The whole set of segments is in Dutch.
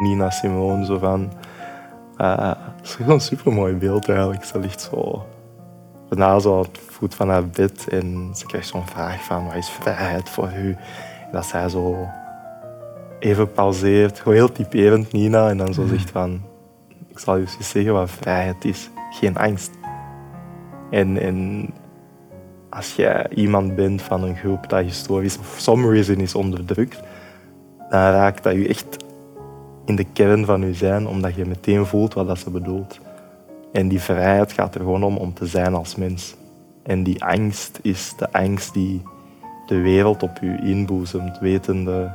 Nina Simone, zo van... Uh, het is gewoon een supermooi beeld eigenlijk. Ze ligt zo bijna zo het voet van haar bed en ze krijgt zo'n vraag van wat is vrijheid voor u? En dat zij zo even pauzeert, gewoon heel typerend Nina, en dan zo mhm. zegt van ik zal je eens zeggen wat vrijheid is. Geen angst. En, en als jij iemand bent van een groep dat historisch for some reason is onderdrukt, dan raakt dat je echt in de kern van je zijn, omdat je meteen voelt wat dat ze bedoelt. En die vrijheid gaat er gewoon om om te zijn als mens. En die angst is de angst die de wereld op je inboezemt, wetende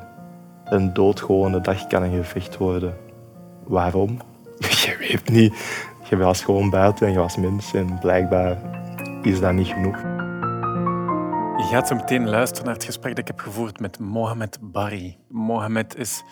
een doodgewone dag kan een gevecht worden. Waarom? Je weet niet. Je was gewoon buiten en je was mens en blijkbaar is dat niet genoeg. Je gaat zo meteen luisteren naar het gesprek dat ik heb gevoerd met Mohamed Bari. Mohamed is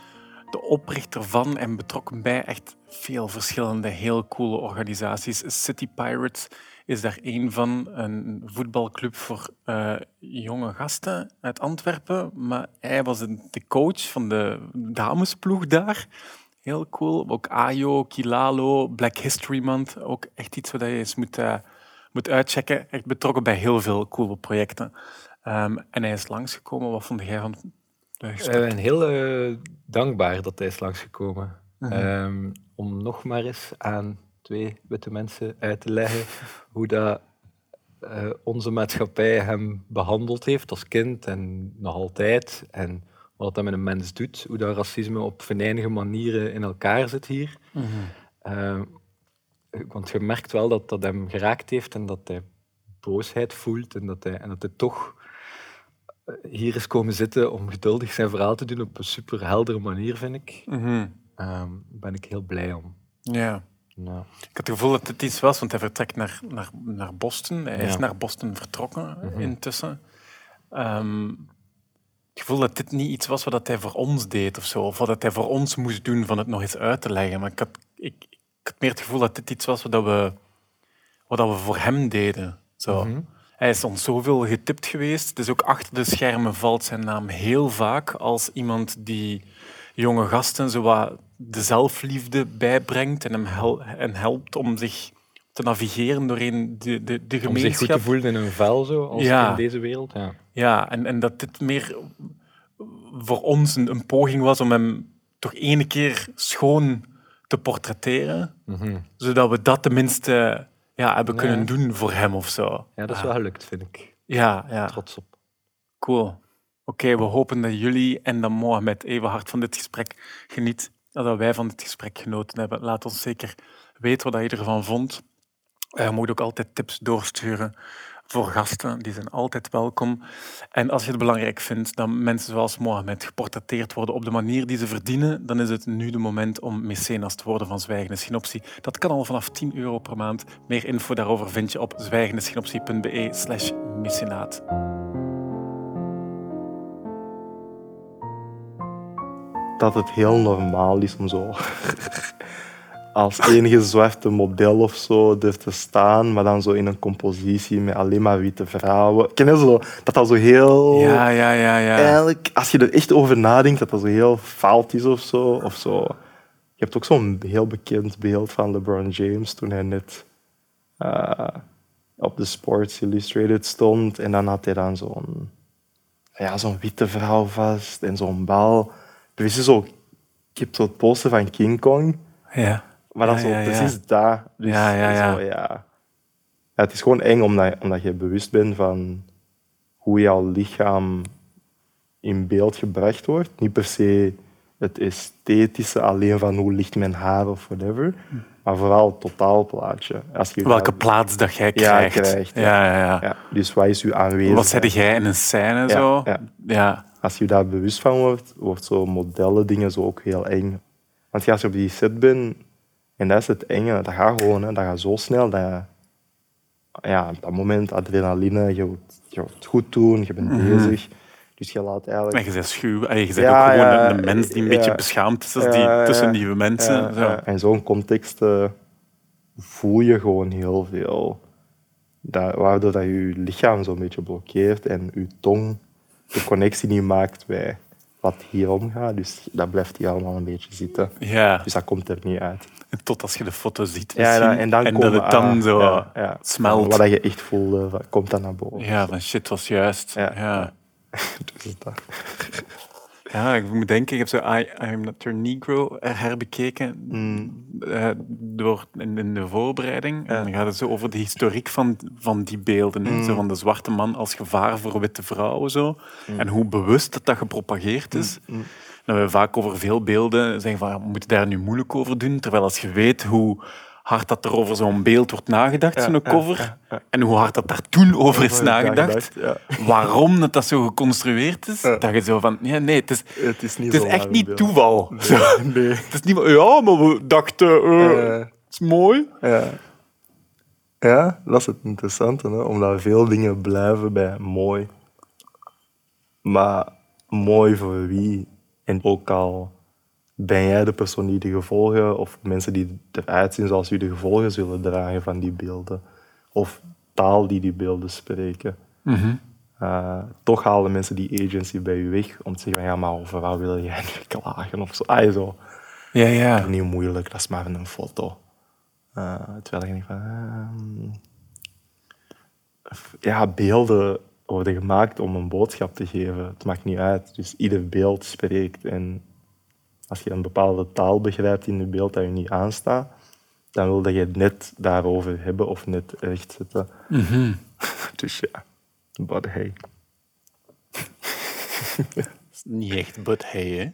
de oprichter van en betrokken bij echt veel verschillende heel coole organisaties. City Pirates is daar een van, een voetbalclub voor uh, jonge gasten uit Antwerpen. Maar hij was de coach van de damesploeg daar. Heel cool. Ook Ayo, Kilalo, Black History Month. Ook echt iets wat je eens moet, uh, moet uitchecken. Echt betrokken bij heel veel coole projecten. Um, en hij is langsgekomen. Wat vond jij van uh, heel uh, dankbaar dat hij is langsgekomen. Uh um, om nog maar eens aan twee witte mensen uit te leggen hoe dat uh, onze maatschappij hem behandeld heeft als kind en nog altijd. En wat dat met een mens doet, hoe dat racisme op venijnige manieren in elkaar zit hier. Mm -hmm. want je merkt wel dat dat hem geraakt heeft en dat hij boosheid voelt en dat hij, en dat hij toch eh, hier is komen zitten om geduldig zijn verhaal te doen op een super heldere manier, vind ik. Mm ben ik heel blij om. Ja. Ik had het gevoel dat het iets was, want hij vertrekt naar, naar, naar Boston. Hij is naar Boston vertrokken mhm. intussen. Um, het gevoel dat dit niet iets was wat hij voor ons deed of zo. Of wat hij voor ons moest doen van het nog eens uit te leggen. Maar ik had, ik, ik had meer het gevoel dat dit iets was wat we, wat we voor hem deden. Zo. Mhm. Hij is ons zoveel getipt geweest. Dus ook achter de schermen valt zijn naam heel vaak als iemand die jonge gasten zo wat de zelfliefde bijbrengt en hem en helpt om zich te navigeren doorheen de, de, de gemeenschap. Om zich goed te voelen in een vel, zo, als in deze wereld. Ja, ja en, en dat dit meer voor ons een, een poging was om hem toch ene keer schoon te portretteren, mhm. zodat we dat tenminste ja, hebben kunnen doen voor hem of zo. Ja, dat is wel gelukt, vind ik. Ja, ja. Trots op. Cool. Oké, we hopen dat jullie en dat Mohamed even hard van dit gesprek geniet. Dat wij van dit gesprek genoten hebben. Laat ons zeker weten wat je ervan vond. Je moet ook altijd tips doorsturen voor gasten. Die zijn altijd welkom. En als je het belangrijk vindt dat mensen zoals Mohamed geportretteerd worden op de manier die ze verdienen, dan is het nu de moment om mecenas te worden van Zwijgende Schinoptie. Dat kan al vanaf 10 euro per maand. Meer info daarover vind je op zwijgendeschinoptie.be slash mecenaat. Dat het heel normaal is om zo als enige zwarte model of zo er te staan, maar dan zo in een compositie met alleen maar witte vrouwen. Ken je zo? Dat dat zo heel... Ja, ja, ja, ja. Eigenlijk, als je er echt over nadenkt, dat dat zo heel fout is of zo. Of zo. Je hebt ook zo'n heel bekend beeld van LeBron James toen hij net uh, op de Sports Illustrated stond. En dan had hij dan zo'n ja, zo'n witte vrouw vast en zo'n bal. Dus zo, ik heb zo het poster van King Kong. Ja. Maar dat is ja, precies daar. Dus ja, ja, ja. Zo, ja. Het is gewoon eng omdat, omdat je bewust bent van hoe jouw lichaam in beeld gebracht wordt. Niet per se het esthetische alleen van hoe ligt mijn haar of whatever. Maar vooral het totaalplaatje. Als je Welke plaats dat jij krijgt. Ja, krijgt ja. Ja, ja, ja. Dus wat is je aanwezigheid? Wat zeg jij in een scène zo? Ja. Als je daar bewust van wordt, wordt zo modellen dingen zo ook heel eng. Want als je op die set bent, en dat is het enge. Dat gaat gewoon, hè. dat gaat zo snel. Dat, ja, op dat moment adrenaline, je wilt, je het goed doen, je bent mhm. bezig. Dus je laat eigenlijk... En je bent schuw. je bent ook gewoon een, mens die een beetje beschaamd is die, tussen nieuwe mensen. Zo. In zo'n context uh, voel je gewoon heel veel. Dat, waardoor dat je lichaam zo'n beetje blokkeert en je tong de connectie niet maakt bij wat hier omgaat. Dus dat blijft hier allemaal een beetje zitten. Ja, Dus dat komt er niet uit. tot als je de foto ziet. Ja, en dan, en dat het dan zo ja, smelt. Wat je echt voelde, komt dan naar boven. Ja, van shit was juist. Ja. Dus dat. Ja, ik moet denken, ik heb zo I, I'm Not Your Negro herbekeken Mm. eh, door, in, in de voorbereiding. Ja. En dan gaat het zo over de historiek van, van die beelden. Mm. Zo van de zwarte man als gevaar voor witte vrouwen. Zo. Mm. En hoe bewust dat, dat gepropageerd is. Dat we vaak over veel beelden zeggen van, ja, we moeten daar nu moeilijk over doen. Terwijl als je weet hoe hard dat er over zo'n beeld wordt nagedacht, Ja, zo'n cover, ja, en hoe hard dat daar toen over is nagedacht, waarom dat, dat zo geconstrueerd is, dat je zo van, ja, nee, het is, Het is niet het is echt niet beeld. toeval. Zo. Nee. nee. Het is niet, van, ja, maar we dachten, Eh, het is mooi. ja. ja, dat is het interessante, hè? omdat veel dingen blijven bij mooi. Maar mooi voor wie? En ook al ben jij de persoon die de gevolgen, of mensen die eruit zien zoals u de gevolgen zullen dragen van die beelden, of taal die die beelden spreken. Eh, toch halen mensen die agency bij u weg om te zeggen van ja, maar over wat wil jij nu klagen of zo. Ah, zo. Ja, ja. Niet moeilijk, dat is maar een foto. Eh, terwijl ik denk van... ehm, ja, beelden worden gemaakt om een boodschap te geven. Het maakt niet uit. Dus ieder beeld spreekt. En als je een bepaalde taal begrijpt in een beeld dat je niet aanstaat, dan wil je het net daarover hebben of net rechtzetten. Dus ja, but hey. niet echt but hey, hè.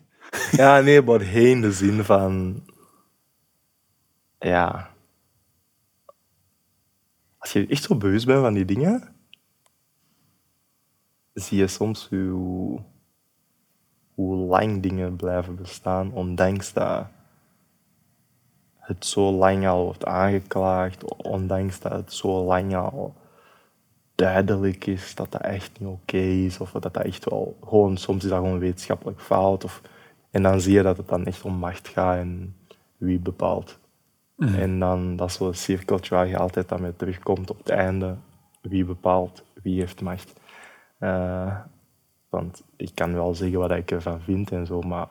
Ja, nee, but hey in de zin van... Ja... Als je echt zo bewust bent van die dingen, zie je soms hoe, hoe lang dingen blijven bestaan, ondanks dat het zo lang al wordt aangeklaagd, ondanks dat het zo lang al duidelijk is dat dat echt niet oké is, of dat dat echt wel gewoon, soms is dat gewoon wetenschappelijk fout. Of, en dan zie je dat het dan echt om macht gaat en wie bepaalt. En dan dat is zo'n cirkeltje waar je altijd aan mee terugkomt op het einde. Wie bepaalt, wie heeft macht. Eh, want ik kan wel zeggen wat ik ervan vind en zo, maar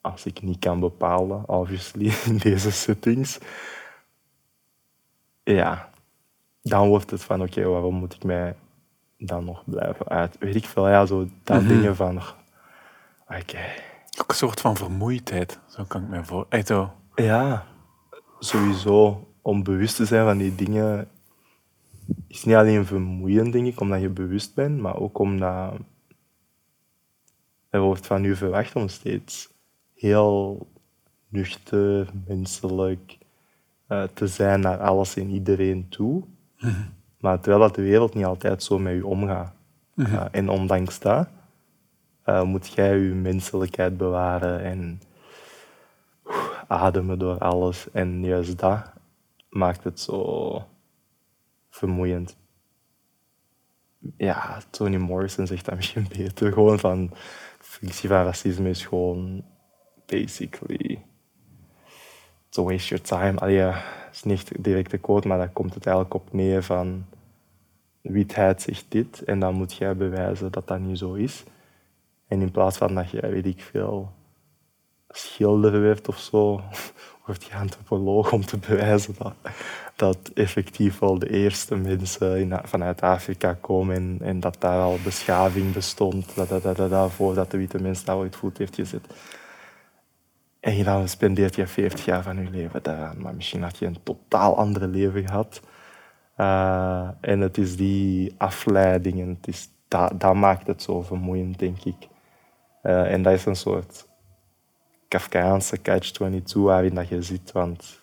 als ik niet kan bepalen, obviously, in deze settings, ja, dan wordt het van, oké, waarom moet ik mij dan nog blijven uit? Weet ik veel, ja, zo dat dingen van, oké, Ook een soort van vermoeidheid, zo kan ik me voor. Zo. Ja, sowieso. Om bewust te zijn van die dingen is niet alleen vermoeiend, denk ik, omdat je bewust bent, maar ook omdat er wordt van u verwacht om steeds heel nuchter, menselijk eh, te zijn naar alles en iedereen toe. Maar terwijl dat de wereld niet altijd zo met u omgaat. Eh, en ondanks dat eh, moet jij je menselijkheid bewaren en ademen door alles. En juist dat maakt het zo vermoeiend. Ja, Toni Morrison zegt dat misschien beter. Gewoon van, functie van racisme is gewoon basically to waste your time. Allee, is niet direct de quote, maar daar komt het eigenlijk op neer van witheid zegt dit en dan moet jij bewijzen dat dat niet zo is. En in plaats van dat jij, weet ik veel, schilder werd of zo, wordt je antropoloog om te bewijzen dat, dat effectief wel de eerste mensen vanuit Afrika komen en, en dat daar al beschaving bestond, dat, dat, dat, dat, dat, voordat de witte mens daar ooit voet heeft gezet. En dan spendeert je 40 jaar van je leven daaraan, maar misschien had je een totaal ander leven gehad. Uh, en het is die afleidingen, het is, dat, maakt het zo vermoeiend, denk ik. Uh, en dat is een soort Kafkaanse catch-22 waarin dat je zit. Want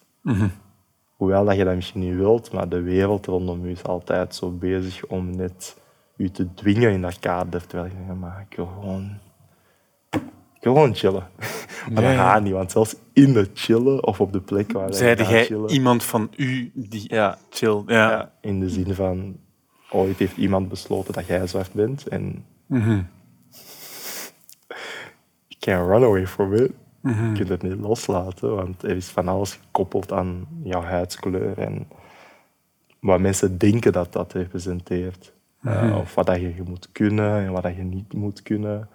hoewel dat je dat misschien niet wilt, maar de wereld rondom je is altijd zo bezig om net je te dwingen in dat kader. Terwijl je denkt, maar ik wil gewoon, ik wil gewoon chillen. maar dat gaat niet, want zelfs in het chillen of op de plek waar je Zeide jij chillen... iemand van u die Ja. chill? Ja. Ja, in de zin van, ooit heeft iemand besloten dat jij zwart bent en Mhm. you can't run away from it. Je kunt het niet loslaten, want er is van alles gekoppeld aan jouw huidskleur en wat mensen denken dat dat representeert. Uh, of wat dat je moet kunnen en wat dat je niet moet kunnen.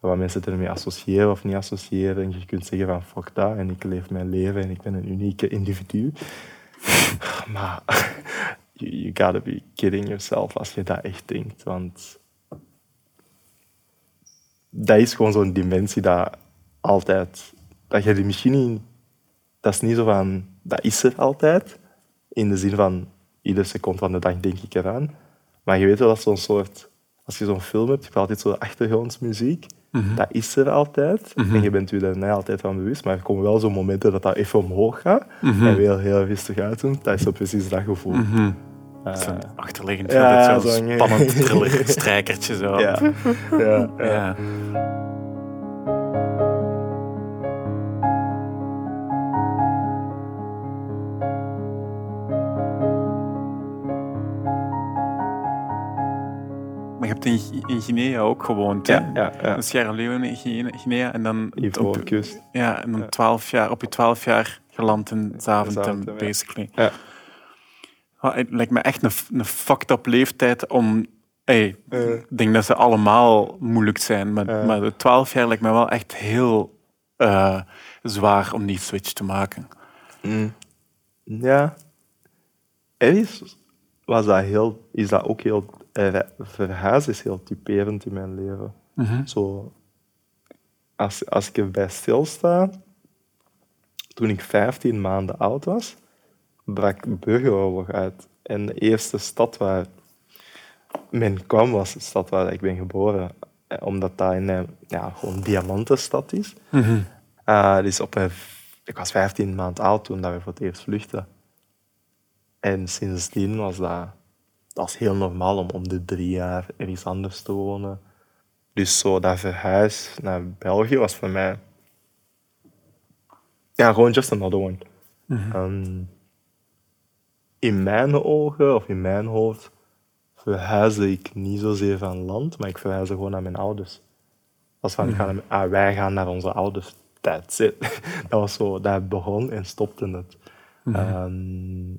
wat mensen ermee associëren of niet associëren. En je kunt zeggen van fuck dat en ik leef mijn leven en ik ben een unieke individu. maar you, you gotta be kidding yourself als je dat echt denkt. Want dat is gewoon zo'n dimensie dat altijd... Dat je die misschien niet... Dat is niet zo van... Dat is er altijd. In de zin van... Iedere seconde van de dag denk ik eraan. Maar je weet wel dat zo'n soort... Als je zo'n film hebt, je hebt altijd zo'n achtergrondsmuziek. Mhm. Dat is er altijd. En je bent je er niet altijd van bewust. Maar er komen wel zo'n momenten dat dat even omhoog gaat. Mhm. En weer heel rustig uitdoet. Dat is zo precies dat gevoel. Mhm. Eh, Zo'n achterliggend, ja, zo'n zo'n- spannend thriller, strijkertje zo. ja. ja, ja. Je hebt in, in Guinea ook gewoond, hè? Ja, ja, ja. In Sierra Leone, in Guinea, en dan op, ja, en dan Ja. 12 jaar, op je 12 jaar geland in Zaventem, basically. Ja. Het lijkt me echt een, een fucked up leeftijd om... Hey, Eh. ik denk dat ze allemaal moeilijk zijn, maar, Ja. maar de 12 jaar lijkt me wel echt heel eh, zwaar om die switch te maken. Mm. Ja. Ergens was dat heel, is dat ook heel... eh, Verhuizen is heel typerend in mijn leven. Zo, als, als ik erbij stilsta, toen ik 15 maanden oud was, brak burgeroorlog uit. En de eerste stad waar men kwam, was de stad waar ik ben geboren. Eh, Omdat dat een, eh, ja, gewoon een diamantenstad is. Eh, dus op een, ik was 15 maanden oud toen dat we voor het eerst vluchtten. En sindsdien was dat, dat was heel normaal om om de drie jaar ergens anders te wonen. Dus zo dat verhuis naar België was voor mij... Ja, gewoon just another one. Ehm, in mijn ogen, of in mijn hoofd, verhuisde ik niet zozeer van land, maar ik verhuisde gewoon naar mijn ouders. Als van, ik ga naar- ah, wij gaan naar onze ouders. That's it. Dat was zo, dat begon en stopte het. Ehm,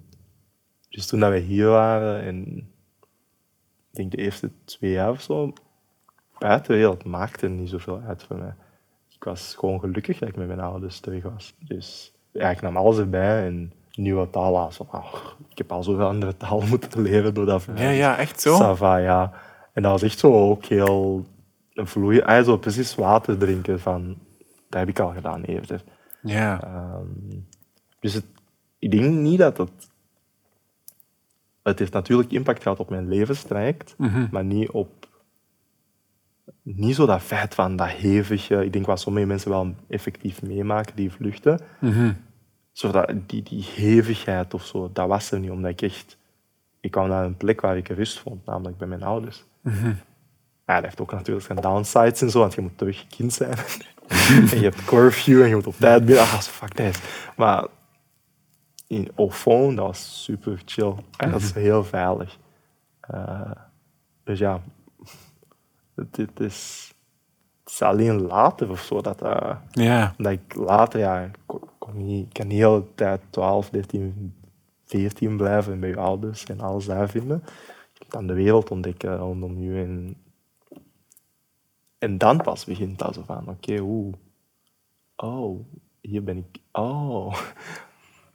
dus toen dat we hier waren, en ik denk de eerste twee jaar of zo, buitenwereld maakte niet zoveel uit voor mij. Ik was gewoon gelukkig dat ik met mijn ouders terug was. Dus ja, ik nam alles erbij en nieuwe talen. ah, ik heb al zoveel andere talen moeten leren door dat Ja, ja, echt zo. Ça va, ja. En dat was echt zo ook heel vloeien. Ah, zo precies water drinken van... Dat heb ik al gedaan eerder. Ja. Ehm, dus het, ik denk niet dat het... Het heeft natuurlijk impact gehad op mijn levenstraject, Mhm. maar niet op... Niet zo dat feit van dat hevige... Ik denk wat sommige mensen wel effectief meemaken, die vluchten. Mhm. Zo dat, die, die hevigheid of zo, dat was er niet, omdat ik echt... Ik kwam naar een plek waar ik rust vond, namelijk bij mijn ouders. Ja, dat heeft ook natuurlijk zijn downsides en zo, want je moet terug kind zijn. en je hebt curfew en je moet op tijd binnen. Ah, fuck that. Maar in Ofon, dat was super chill. En dat is heel veilig. Eh, dus ja, het, het is, het is alleen later of zo dat Ja. dat ik later, ja, kon, niet, ik kan niet de hele tijd 12, 13, 14 blijven en bij je ouders en alles daar vinden. Je moet dan de wereld ontdekken rondom je. En, en dan pas begint dat zo van, oké, oeh, oh, hier ben ik, oh,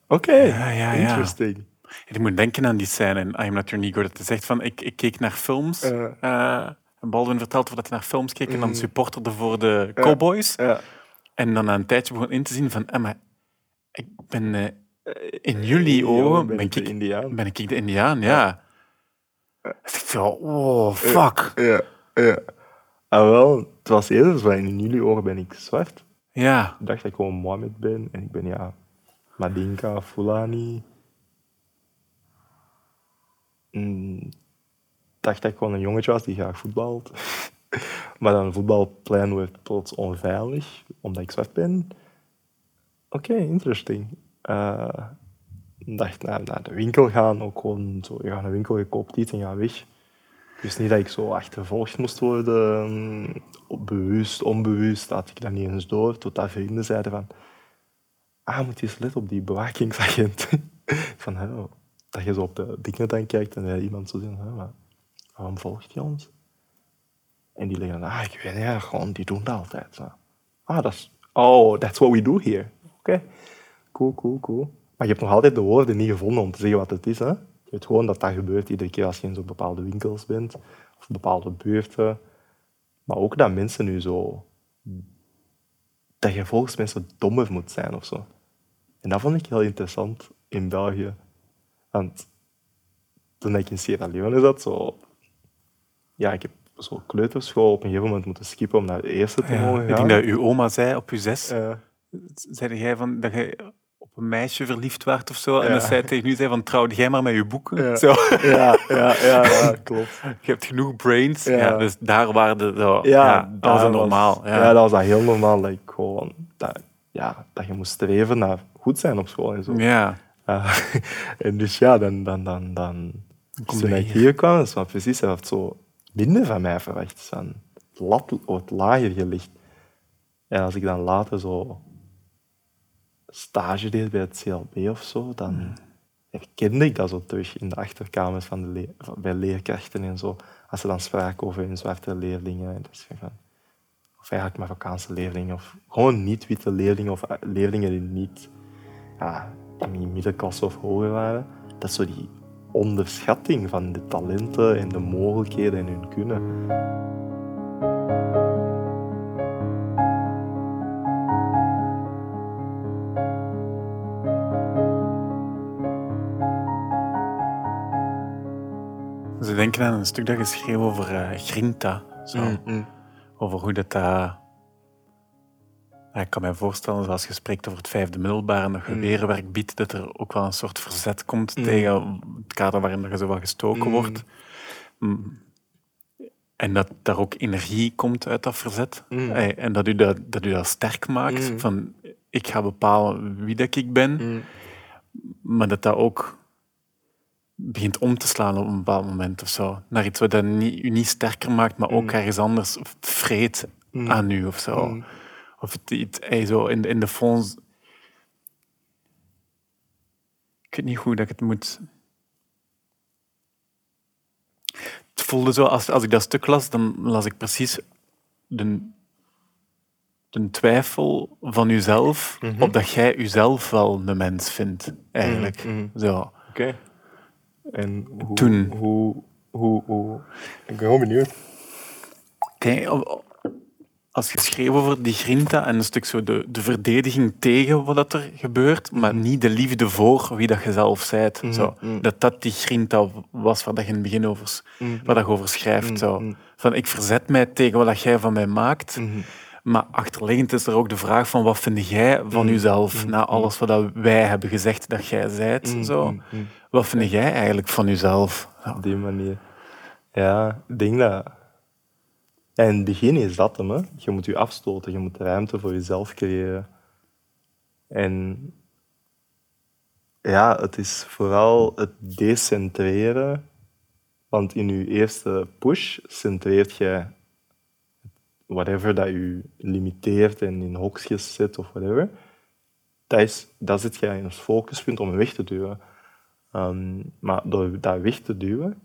oké, Ja, ja, ja. interesting. Je moet denken aan die scène in I Am Not Your Negro, dat hij zegt van, ik, ik keek naar films. En Baldwin vertelt dat hij naar films keek en dan supporterde voor de cowboys. Ja, En dan na een tijdje begon in te zien van, ah, maar ik ben eh, in jullie Ja, ogen ben ben ik de ik, Indiaan. ben ik de Indiaan, ja. Echt zo, oh, fuck. ja, ja. Ah, wel, het was eerder zo, in jullie ogen ben ik zwart. Ja, Ik dacht dat ik gewoon Mohammed ben en ik ben ja Madinka, Fulani. Mm, Ik dacht dat ik gewoon een jongetje was die graag voetbalt. maar dan voetbalplein werd plots onveilig, omdat ik zwart ben. Oké, interesting. Eh, ik dacht naar, naar de winkel gaan, ook gewoon zo, je gaat naar de winkel, je koopt iets en gaat weg. Dus niet dat ik zo achtervolgd moest worden, mm, bewust, onbewust, had ik dat niet eens door, totdat vrienden zeiden van ah, moet je eens letten op die bewakingsagent. van, dat je zo op de dingen dan kijkt en iemand zo zegt, maar waarom volgt hij ons? En die liggen, ah, ik weet niet, gewoon, die doen dat altijd. Zo. Ah, dat is, oh, that's what we do here. Oké, cool, cool, cool. Maar je hebt nog altijd de woorden niet gevonden om te zeggen wat het is. Hè? Je weet gewoon dat dat gebeurt iedere keer als je in zo'n bepaalde winkels bent, of bepaalde buurten. Maar ook dat mensen nu zo... Dat je volgens mensen dommer moet zijn of zo. En dat vond ik heel interessant in België. Want toen ik in Sierra Leone zat, zo... Ja, ik heb zo kleuterschool op een gegeven moment moeten skippen om naar de eerste te mogen gaan. Ik denk dat uw oma zei op uw zes, Ja. zei jij van, dat je op een meisje verliefd werd of zo. En dat zij tegen u zei van, trouw jij maar met je boeken. Ja. Zo. Ja, ja, ja, ja, klopt. Je hebt genoeg brains. Ja. Dus daar waren de... Zo, ja, dat was normaal. Ja. Ja. dat was dat heel normaal. Dat, ik gewoon, dat, ja, dat je moest streven naar goed zijn op school en zo. ja. Ja. en dus ja, dan, dan, dan, dan kom toen ik hier. kwam, is wat precies, hij had zo minder van mij verwacht. Het lat wordt lager gelegd. En als ik dan later zo stage deed bij het CLB of zo, dan herkende ik dat zo terug in de achterkamers van de le- bij leerkrachten en zo. Als ze dan spraken over hun zwarte leerlingen. En dat is van, of eigenlijk Marokkaanse leerlingen, of gewoon niet-witte leerlingen, of eh, leerlingen die niet ja, in middenklasse of hoger waren. Dat is zo die onderschatting van de talenten en de mogelijkheden en hun kunnen. Ze denken aan een stuk dat geschreven over eh, Grinta. Zo. Mm. Over hoe dat... ja, ik kan me voorstellen, zoals je spreekt over het vijfde middelbaar en dat je Mm. biedt, dat er ook wel een soort verzet komt Mm. tegen het kader waarin er zo wel gestoken Mm. wordt. En dat daar ook energie komt uit dat verzet. Mm. Eh, En dat u dat, dat u dat sterk maakt. Van, ik ga bepalen wie dat ik ben. Maar dat dat ook begint om te slaan op een bepaald moment of zo. Naar iets wat dat niet, u niet sterker maakt, maar ook Mm. ergens anders vreet Mm. aan u of zo. Mm. Of het, iets, zo in, de- in de fonds... Ik weet niet hoe dat ik het moet... Het voelde zo, als, als ik dat stuk las, dan las ik precies de, de twijfel van uzelf, Mhm. op dat jij uzelf wel een mens vindt, eigenlijk. Zo. Oké. En hoe, Toen. Hoe, hoe, hoe... Ik ben gewoon benieuwd. Kijk, als je schreef over die grinta en een stuk zo de, de verdediging tegen wat dat er gebeurt, maar niet de liefde voor wie dat je zelf bent. Mhm, Zo. mhm. Dat dat die grinta was waar dat je in het begin over, Mhm. waar dat je over schrijft. Zo. Mhm. Van, ik verzet mij tegen wat dat jij van mij maakt, Mhm. maar achterliggend is er ook de vraag van wat vind jij van Mhm, jezelf mhm, na alles wat dat wij hebben gezegd dat jij zijt. Mhm, Zo. Wat vind jij eigenlijk van jezelf? Op die manier. Ja, ik denk dat... In het begin is dat hem. Hè. Je moet je afstoten, je moet ruimte voor jezelf creëren. En ja, het is vooral het decentreren. Want in je eerste push centreert je whatever dat je limiteert en in hokjes zet of whatever. Dat, is, dat zit je in als focuspunt om weg te duwen. Ehm, maar door dat weg te duwen,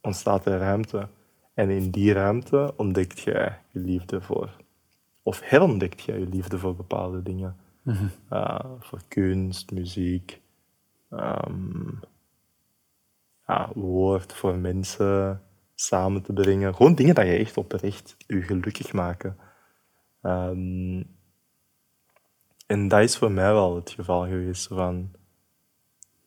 ontstaat er ruimte. En in die ruimte ontdekt je je liefde voor, of herontdekt je je liefde voor bepaalde dingen. Uh, voor kunst, muziek, ehm, ja, woord voor mensen samen te brengen. Gewoon dingen dat je echt oprecht je gelukkig maken. Ehm, en dat is voor mij wel het geval geweest. Van,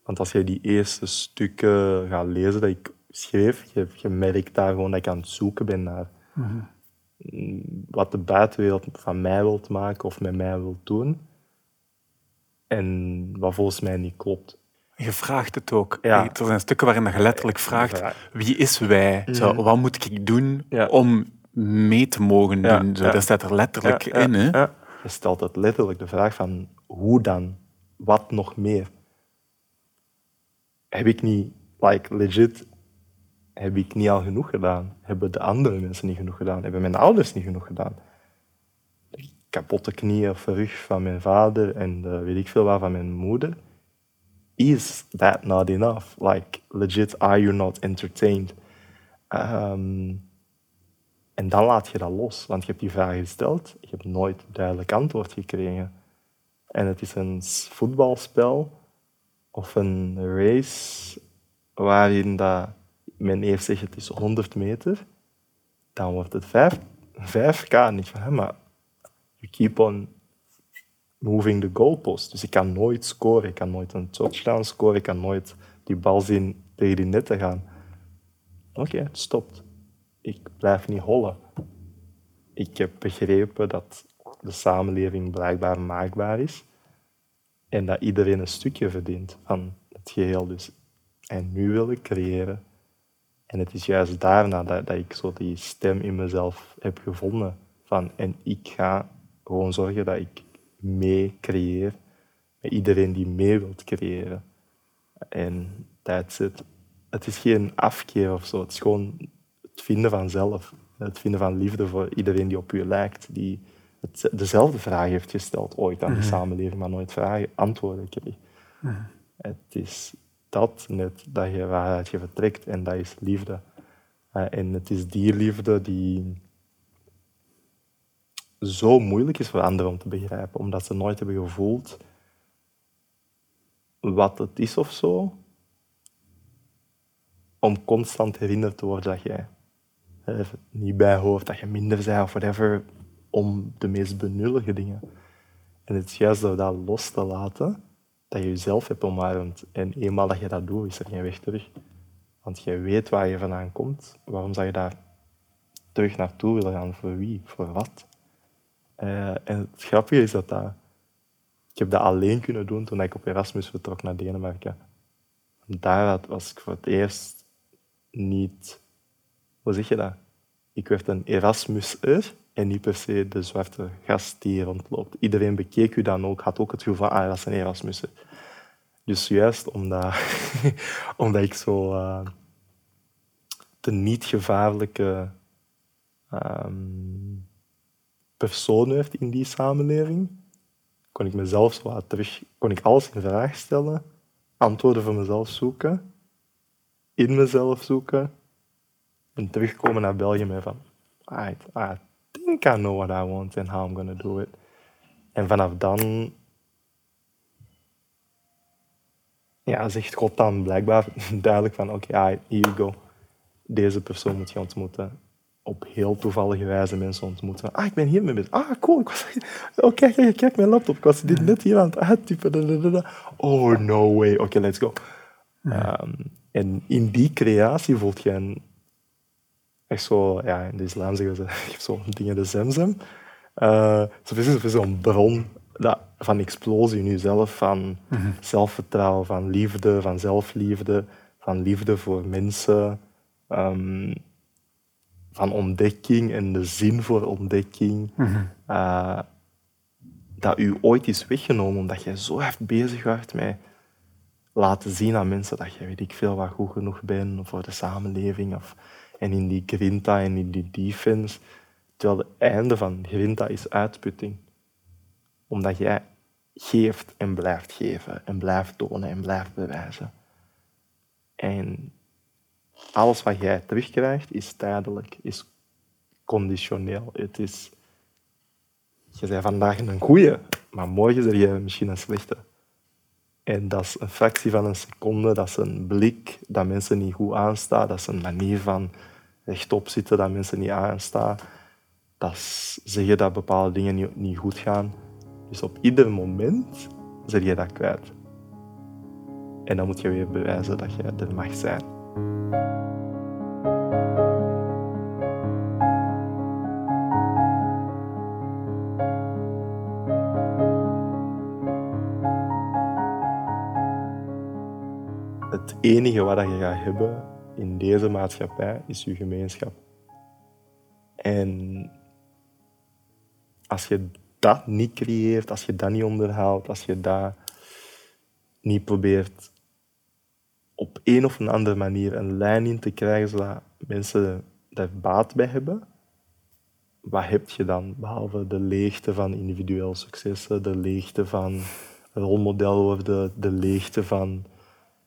want als je die eerste stukken gaat lezen dat ik schreef, je, je merkt daar gewoon dat ik aan het zoeken ben naar mm, wat de buitenwereld van mij wil maken of met mij wil doen. En wat volgens mij niet klopt. Je vraagt het ook. Ja. Er zijn stukken waarin je letterlijk vraagt, Ja. wie is wij? Zo, wat moet ik doen Ja. om mee te mogen Ja, doen? Zo, ja. Dat staat er letterlijk in. Hè? Je stelt het letterlijk de vraag van hoe dan? Wat nog meer? Heb ik niet, like legit, heb ik niet al genoeg gedaan? Hebben de andere mensen niet genoeg gedaan? Hebben mijn ouders niet genoeg gedaan? De kapotte knieën of rug van mijn vader en weet ik veel wat van mijn moeder. Is that not enough? Like legit, are you not entertained? Ehm, En dan laat je dat los, want je hebt die vraag gesteld, je hebt nooit duidelijk antwoord gekregen. En het is een voetbalspel of een race waarin dat men eerst zegt het is 100 meter, dan wordt het 5, 5k niet van hem, maar you keep on moving the goalpost. Dus ik kan nooit scoren, ik kan nooit een touchdown scoren, ik kan nooit die bal zien tegen die net te gaan. Oké, het stopt. Ik blijf niet hollen. Ik heb begrepen dat de samenleving blijkbaar maakbaar is en dat iedereen een stukje verdient van het geheel. Dus. En nu wil ik creëren. En het is juist daarna dat, dat ik zo die stem in mezelf heb gevonden. Van, en ik ga gewoon zorgen dat ik mee creëer met iedereen die mee wilt creëren. En that's it. Het is geen afkeer of zo. Het is gewoon het vinden van zelf. Het vinden van liefde voor iedereen die op u lijkt. Die het, dezelfde vraag heeft gesteld ooit aan de mhm. samenleving, maar nooit vragen, antwoorden kreeg. Mhm. Het is dat net dat je, waaruit je vertrekt en dat is liefde. Uh, en het is die liefde die zo moeilijk is voor anderen om te begrijpen, omdat ze nooit hebben gevoeld wat het is of zo, om constant herinnerd te worden dat jij er niet bij hoort, dat je minder bent of whatever, om de meest benullige dingen. En het is juist door dat los te laten, dat je jezelf hebt omarmd. En eenmaal dat je dat doet, is er geen weg terug. Want je weet waar je vandaan komt. Waarom zou je daar terug naartoe willen gaan? Voor wie? Voor wat? Uh, en het grappige is dat, ik heb dat alleen kunnen doen toen ik op Erasmus vertrok naar Denemarken. daar was ik voor het eerst niet... Hoe zeg je dat? Ik werd een Erasmuser en niet per se de zwarte gast die rondloopt. Iedereen bekeek u dan ook, had ook het gevoel van, ah, dat is een Erasmus. Dus juist omdat, omdat ik zo uh, de niet-gevaarlijke um, persoon werd in die samenleving, kon ik mezelf zo terug, kon ik alles in vraag stellen, antwoorden voor mezelf zoeken, in mezelf zoeken en terugkomen naar België met van, ah, think I know what I want and how I'm going to do it. En vanaf dan ja, zegt God dan blijkbaar duidelijk van oké, okay, here you go. Deze persoon moet je ontmoeten. Op heel toevallige wijze mensen ontmoeten. Ah, ik ben hier mee bezig. Ah, cool. Ik was, oh, kijk, kijk, kijk, mijn laptop. Ik was dit net hier aan het uittypen. Oh, no way. Oké, let's go. Um, en in die creatie voelt je een echt zo, ja, in de islam zeggen ze, je zo dingen de zemzem. Uh, is zo'n bron dat, van explosie in jezelf, van mhm. zelfvertrouwen, van liefde, van zelfliefde, van liefde voor mensen, um, van ontdekking en de zin voor ontdekking. Mm dat u ooit is weggenomen omdat je zo hard bezig was met laten zien aan mensen dat je weet ik veel wat goed genoeg bent voor de samenleving of en in die grinta en in die defense. Terwijl het einde van grinta is uitputting. Omdat jij geeft en blijft geven en blijft tonen en blijft bewijzen. En alles wat jij terugkrijgt is tijdelijk, is conditioneel. Het is, je bent vandaag een goeie, maar morgen ben je misschien een slechte. En dat is een fractie van een seconde, dat is een blik dat mensen niet goed aanstaat, dat is een manier van rechtop zitten, dat mensen niet aanstaan. Dat zeggen dat bepaalde dingen niet, goed gaan. Dus op ieder moment zet je dat kwijt. En dan moet je weer bewijzen dat je er mag zijn. Enige wat je gaat hebben in deze maatschappij is je gemeenschap. En als je dat niet creëert, als je dat niet onderhoudt, als je dat niet probeert op een of andere manier een lijn in te krijgen zodat mensen daar baat bij hebben, wat heb je dan behalve de leegte van individueel successen, de leegte van rolmodel worden, de leegte van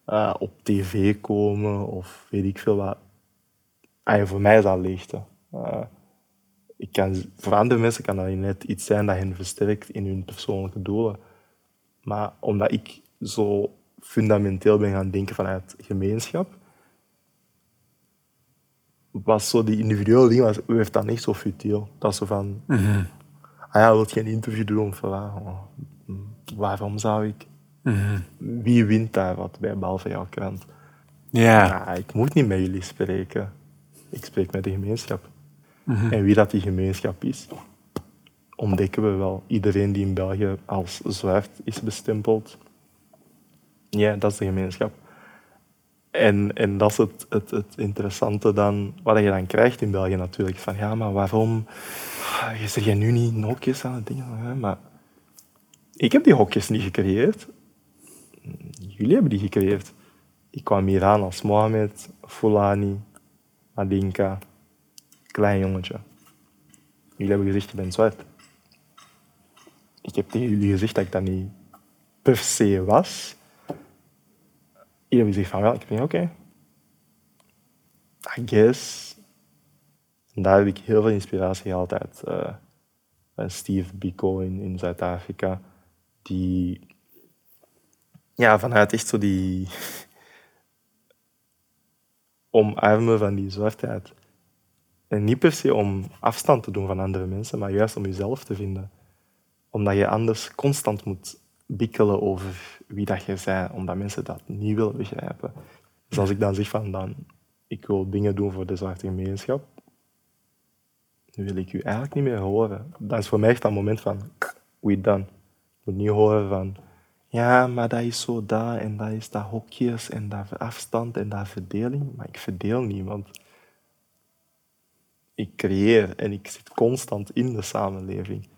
uh, op tv komen of weet ik veel wat. Voor mij is dat leegte. Uh, ik kan, voor andere mensen kan dat net iets zijn dat hen versterkt in hun persoonlijke doelen. Maar omdat ik zo fundamenteel ben gaan denken vanuit gemeenschap, was zo die individuele ding, was, heeft dat niet zo futiel. Dat zo van, Mhm. ah ja, wil je een interview doen? Of, oh, mm, waarom zou ik? Mhm. Wie wint daar wat bij, behalve jouw krant? Ja. Ja, ik moet niet met jullie spreken. Ik spreek met de gemeenschap. Mhm. En wie dat die gemeenschap is, ontdekken we wel. Iedereen die in België als zwart is bestempeld, ja, dat is de gemeenschap. En, en dat is het, het, het interessante dan, wat je dan krijgt in België natuurlijk. Van ja, maar waarom Ah, je zegt jij nu niet hokjes aan het dingen? Maar ik heb die hokjes niet gecreëerd. Jullie hebben die gecreëerd. Ik kwam hier aan als Mohamed, Fulani, Adinka, klein jongetje. Jullie hebben gezegd, je bent zwart. Ik heb tegen jullie gezegd dat ik dat niet per se was. Jullie hebben gezegd van, wel, ik ben oké. I guess. Daar heb ik heel veel inspiratie gehaald uit eh, Steve Biko in Zuid-Afrika. Die ja, vanuit echt zo die omarmen van die zwartheid. En niet per se om afstand te doen van andere mensen, maar juist om jezelf te vinden. Omdat je anders constant moet bikkelen over wie dat je bent, omdat mensen dat niet willen begrijpen. Dus als ik dan zeg van, dan, ik wil dingen doen voor de zwarte gemeenschap, dan wil ik u eigenlijk niet meer horen. Dat is voor mij echt dat moment van, we done. Ik moet niet horen van, ja, maar dat is zo dat en dat is dat hokjes en dat afstand en dat verdeling. Maar ik verdeel niemand. Ik creëer en ik zit constant in de samenleving.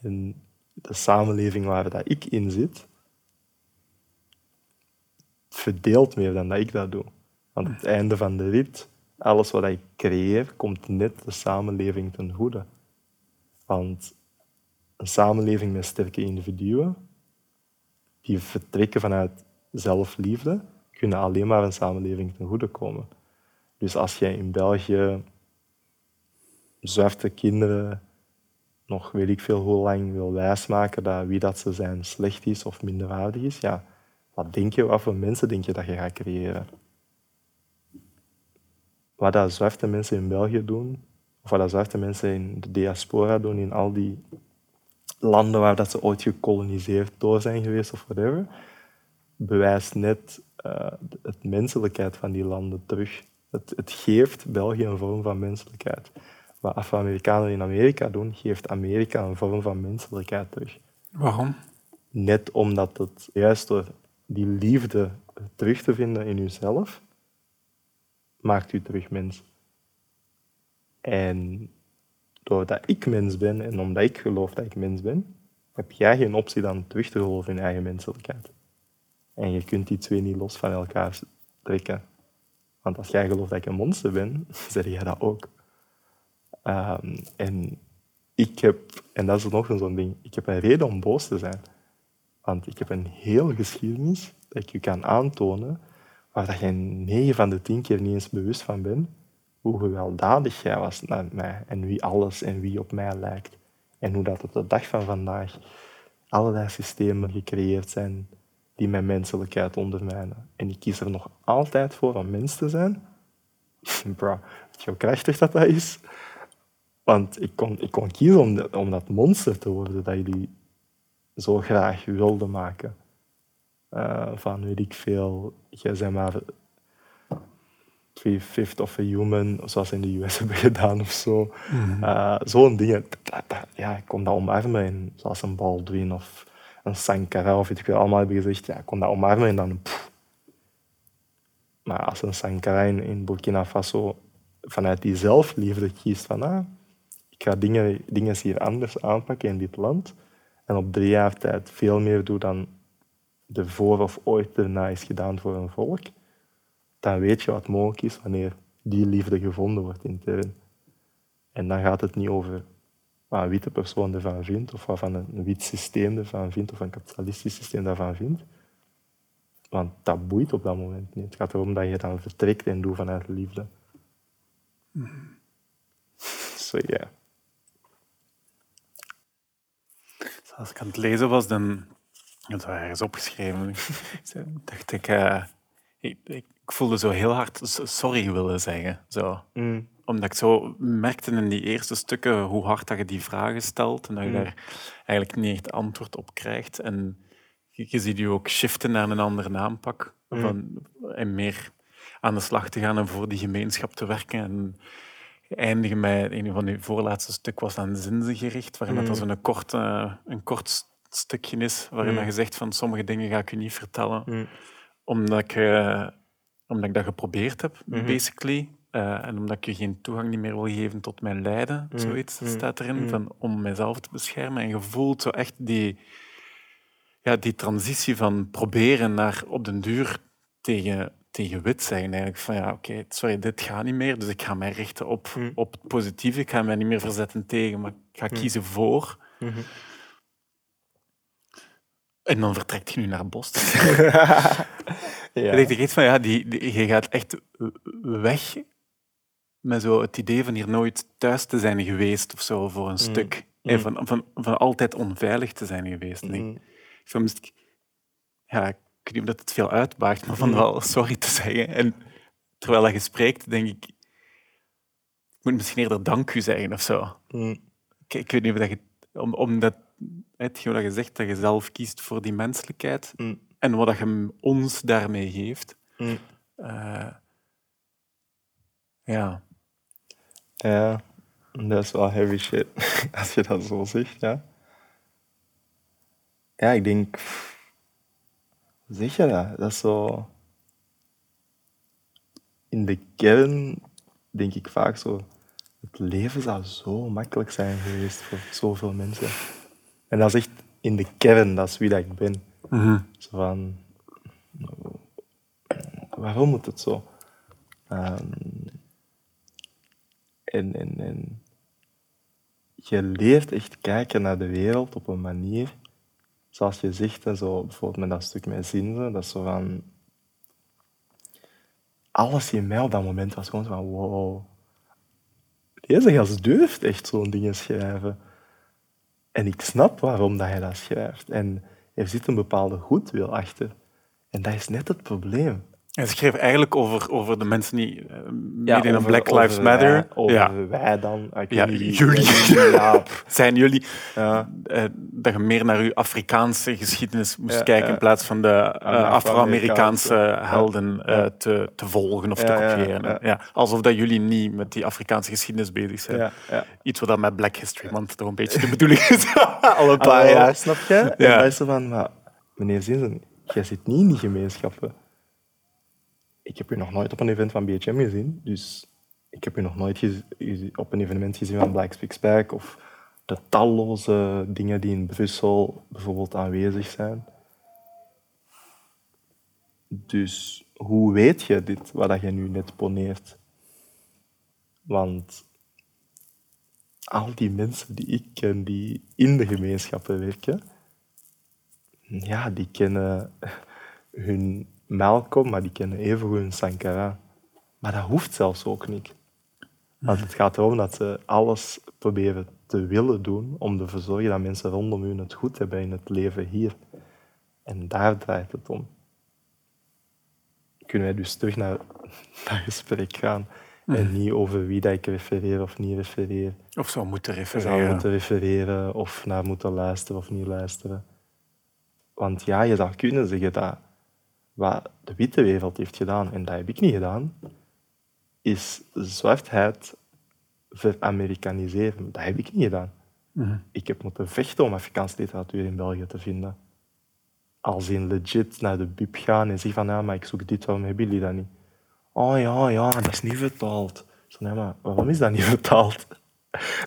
En de samenleving waar dat ik in zit, verdeelt meer dan dat ik dat doe. Want het einde van de rit, alles wat ik creëer, komt net de samenleving ten goede. Want een samenleving met sterke individuen, die vertrekken vanuit zelfliefde, kunnen alleen maar een samenleving ten goede komen. Dus als jij in België zwarte kinderen nog weet ik veel hoe lang wil wijsmaken dat wie dat ze zijn slecht is of minderwaardig is, ja, wat denk je, wat voor mensen denk je dat je gaat creëren? Wat dat zwarte mensen in België doen, of wat dat zwarte mensen in de diaspora doen, in al die landen waar dat ze ooit gekoloniseerd door zijn geweest of whatever, bewijst net uh, het menselijkheid van die landen terug. Het, het geeft België een vorm van menselijkheid. Wat Afro-Amerikanen in Amerika doen, geeft Amerika een vorm van menselijkheid terug. Waarom? Net omdat het juist door die liefde terug te vinden in jezelf, maakt u terug mens. En doordat ik mens ben en omdat ik geloof dat ik mens ben, heb jij geen optie dan terug te geloven in eigen menselijkheid. En je kunt die twee niet los van elkaar trekken. Want als jij gelooft dat ik een monster ben, zeg jij dat ook. Um, en ik heb, en dat is nog zo'n ding, ik heb een reden om boos te zijn. Want ik heb een hele geschiedenis dat ik je kan aantonen, waar dat je 9 van de 10 keer niet eens bewust van bent, hoe gewelddadig jij was naar mij en wie alles en wie op mij lijkt. En hoe dat op de dag van vandaag allerlei systemen gecreëerd zijn die mijn menselijkheid ondermijnen. En ik kies er nog altijd voor om mens te zijn. Bro, weet je hoe krachtig dat, dat is? Want ik kon, ik kon kiezen om, om dat monster te worden dat jullie zo graag wilden maken. Uh, van weet ik veel, jij bent maar three-fifth of a human, zoals ze in de US hebben gedaan of zo. Mm -hmm. uh, Zo'n dingen, ja, ik kon dat omarmen. En, zoals een Baldwin of een Sankara of iets, ik wil allemaal hebben gezegd, ja, ik kon dat omarmen en dan... Pff. Maar als een Sankara in, in Burkina Faso vanuit die zelfliefde kiest van ah, ik ga dingen, dingen hier anders aanpakken in dit land en op drie jaar tijd veel meer doe dan er voor of ooit erna is gedaan voor een volk, dan weet je wat mogelijk is wanneer die liefde gevonden wordt intern. En dan gaat het niet over wat een witte persoon ervan vindt, of wat van een wit systeem ervan vindt, of een kapitalistisch systeem daarvan vindt. Want dat boeit op dat moment niet. Het gaat erom dat je dan vertrekt en doet vanuit liefde. Mm. So ja. Als ik aan het lezen was, dan dat was ergens opgeschreven. dacht ik, uh, ik, ik, voelde zo heel hard sorry willen zeggen. Zo. Mm. Omdat ik zo merkte in die eerste stukken hoe hard dat je die vragen stelt en dat je mm. daar eigenlijk niet echt antwoord op krijgt. En je, je ziet je ook shiften naar een andere aanpak. Mm. Van, en meer aan de slag te gaan en voor die gemeenschap te werken. En eindigen met een van uw voorlaatste stuk was aan zinzen gericht, waarin dat zo'n kort, een kort stukje is waarin je zegt van sommige dingen ga ik je niet vertellen, omdat, ik, uh, omdat ik dat geprobeerd heb, mm-hmm. basically. Uh, en omdat ik je geen toegang niet meer wil geven tot mijn lijden, mm. zoiets mm. staat erin, mm. van, om mezelf te beschermen. En je voelt zo echt die, ja, die transitie van proberen naar op den duur tegen, tegen wit zeggen. Eigenlijk van ja, oké, sorry, dit gaat niet meer, dus ik ga mij richten op, op het positieve. Ik ga mij niet meer verzetten tegen, maar ik ga kiezen voor. En dan vertrekt je nu naar Boston. ja. Ik denk van, ja, die, je gaat echt weg met zo het idee van hier nooit thuis te zijn geweest of zo voor een mm. stuk. Mm. van, van, van altijd onveilig te zijn geweest. Mm. Soms, ja, ik weet niet of dat het veel uitbaagt, maar van mm. wel sorry te zeggen. En terwijl je spreekt, denk ik, ik moet misschien eerder dank u zeggen of zo. Mm. Ik, ik, weet niet of dat je, om, omdat hetgeen wat je zegt, dat je zelf kiest voor die menselijkheid. En wat je ons daarmee geeft. Mm. Uh, ja. Ja, dat is wel heavy shit, als je dat zo zegt, ja. Ja, ik denk... Zeg je dat? Dat is zo... In de kern denk ik vaak zo... Het leven zou zo makkelijk zijn geweest voor zoveel mensen. En dat is echt in de kern, dat is wie dat ik ben. Zo van, waarom moet het zo? Um, en, en, en je leert echt kijken naar de wereld op een manier, zoals je zegt, en zo, bijvoorbeeld met dat stuk met zinnen, dat is zo van, alles in mij op dat moment was gewoon van, wow, deze gast durft echt zo'n dingen schrijven. En ik snap waarom dat hij dat schrijft. En er zit een bepaalde goedwil achter. En dat is net het probleem. Hij schreef eigenlijk over, over de mensen die uh, ja, in Black Lives Matter. Wij, over ja. wij dan. ja, jullie. Zijn jullie. Ja. Uh, dat je meer naar uw Afrikaanse geschiedenis moest kijken in plaats van de uh, Afro-Amerikaanse helden te, te volgen of te kopiëren. Ja, Alsof dat jullie niet met die Afrikaanse geschiedenis bezig zijn. Iets wat dat met Black History Month toch een beetje de bedoeling is. Al een paar jaar, snap je? Ja. En van, maar, meneer Zinzen, jij zit niet in die gemeenschappen ik heb u nog nooit op een event van BHM gezien. Dus ik heb u nog nooit op een evenement gezien van Black Speaks Back of de talloze dingen die in Brussel bijvoorbeeld aanwezig zijn. Dus hoe weet je dit, wat je nu net poneert? Want al die mensen die ik ken, die in de gemeenschappen werken, ja, die kennen hun Malcolm, maar die kennen evengoed een Sankara. Maar dat hoeft zelfs ook niet. Want het gaat erom dat ze alles proberen te willen doen om ervoor te zorgen dat mensen rondom hun het goed hebben in het leven hier. En daar draait het om. Kunnen wij dus terug naar dat gesprek gaan en niet over wie dat ik refereer of niet refereer. Of zou moeten refereren. Zou moeten refereren of naar moeten luisteren of niet luisteren. Want ja, je zou kunnen zeggen dat wat de witte wereld heeft gedaan, en dat heb ik niet gedaan, is zwartheid veramerikaniseren. Dat heb ik niet gedaan. Mhm. Ik heb moeten vechten om Afrikaanse literatuur in België te vinden. Als in legit naar de bib gaan en zeggen van ja, maar ik zoek dit, waarom hebben jullie dat niet? Oh ja, ja, dat is niet vertaald. Zo, nee, maar waarom is dat niet vertaald?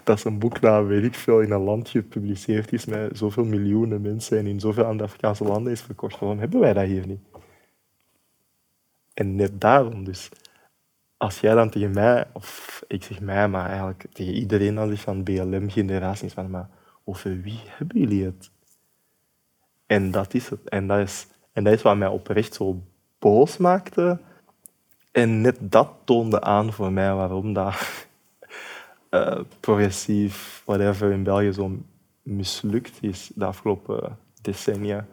Dat is een boek dat, weet ik veel, in een land gepubliceerd is met zoveel miljoenen mensen en in zoveel andere Afrikaanse landen is verkocht. Waarom hebben wij dat hier niet? En net daarom dus. Als jij dan tegen mij, of ik zeg mij, maar eigenlijk tegen iedereen dan van BLM-generaties, van maar over wie hebben jullie het? En dat is het. En dat is, en dat is wat mij oprecht zo boos maakte. En net dat toonde aan voor mij waarom dat uh, progressief, whatever, in België zo mislukt is de afgelopen decennia.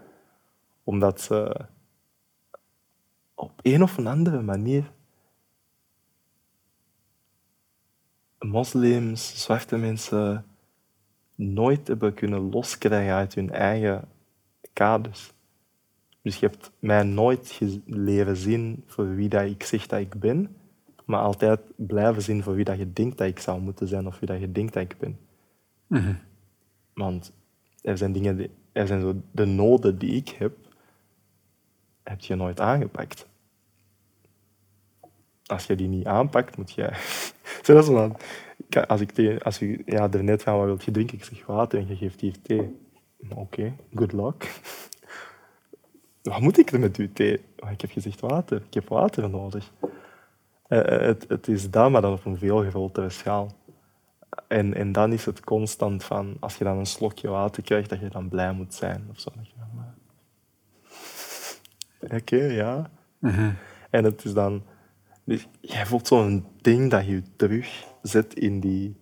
Omdat ze op een of andere manier moslims, zwarte mensen nooit hebben kunnen loskrijgen uit hun eigen kaders. Dus je hebt mij nooit leren zien voor wie dat ik zeg dat ik ben, maar altijd blijven zien voor wie dat je denkt dat ik zou moeten zijn of wie dat je denkt dat ik ben. Mhm. Want er zijn dingen, die, er zijn zo de noden die ik heb, heb je nooit aangepakt. Als je die niet aanpakt, moet je. Zelfs man, als ik als je ja, er net van wat wil je drinken, ik zeg water en je geeft hier thee. Oké, good luck. Wat moet ik er met uw thee? Oh, ik heb gezegd water. Ik heb water nodig. Uh, het, het, is dat, maar dan op een veel grotere schaal. En, en dan is het constant van, als je dan een slokje water krijgt, dat je dan blij moet zijn. Of zo. Oké, ja. Mhm. En het is dan... Dus jij voelt zo'n ding dat je terugzet in die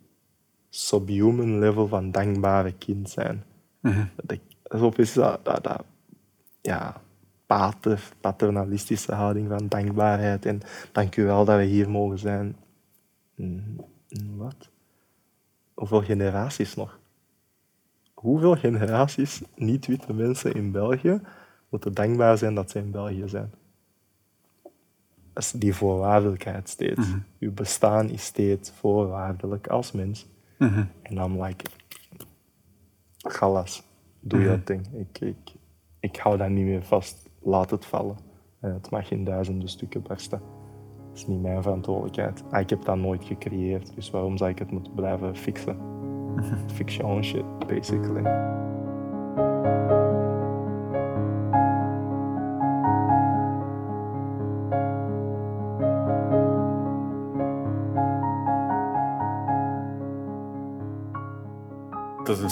subhuman level van dankbare kind zijn. Mm Dat, is dat, dat, dat, ja, pater, paternalistische houding van dankbaarheid. En dank u wel dat we hier mogen zijn. Wat? Hoeveel generaties nog? Hoeveel generaties niet-witte mensen in België moeten dankbaar zijn dat ze in België zijn? Dat is die voorwaardelijkheid steeds. Mm Uw bestaan is steeds voorwaardelijk als mens. Mhm. En dan like, galas, doe mhm. dat ding. Ik, ik, ik hou dat niet meer vast. Laat het vallen. het mag in duizenden stukken barsten. Dat is niet mijn verantwoordelijkheid. Ah, ik heb dat nooit gecreëerd, dus waarom zou ik het moeten blijven fixen? Fix your own shit, basically.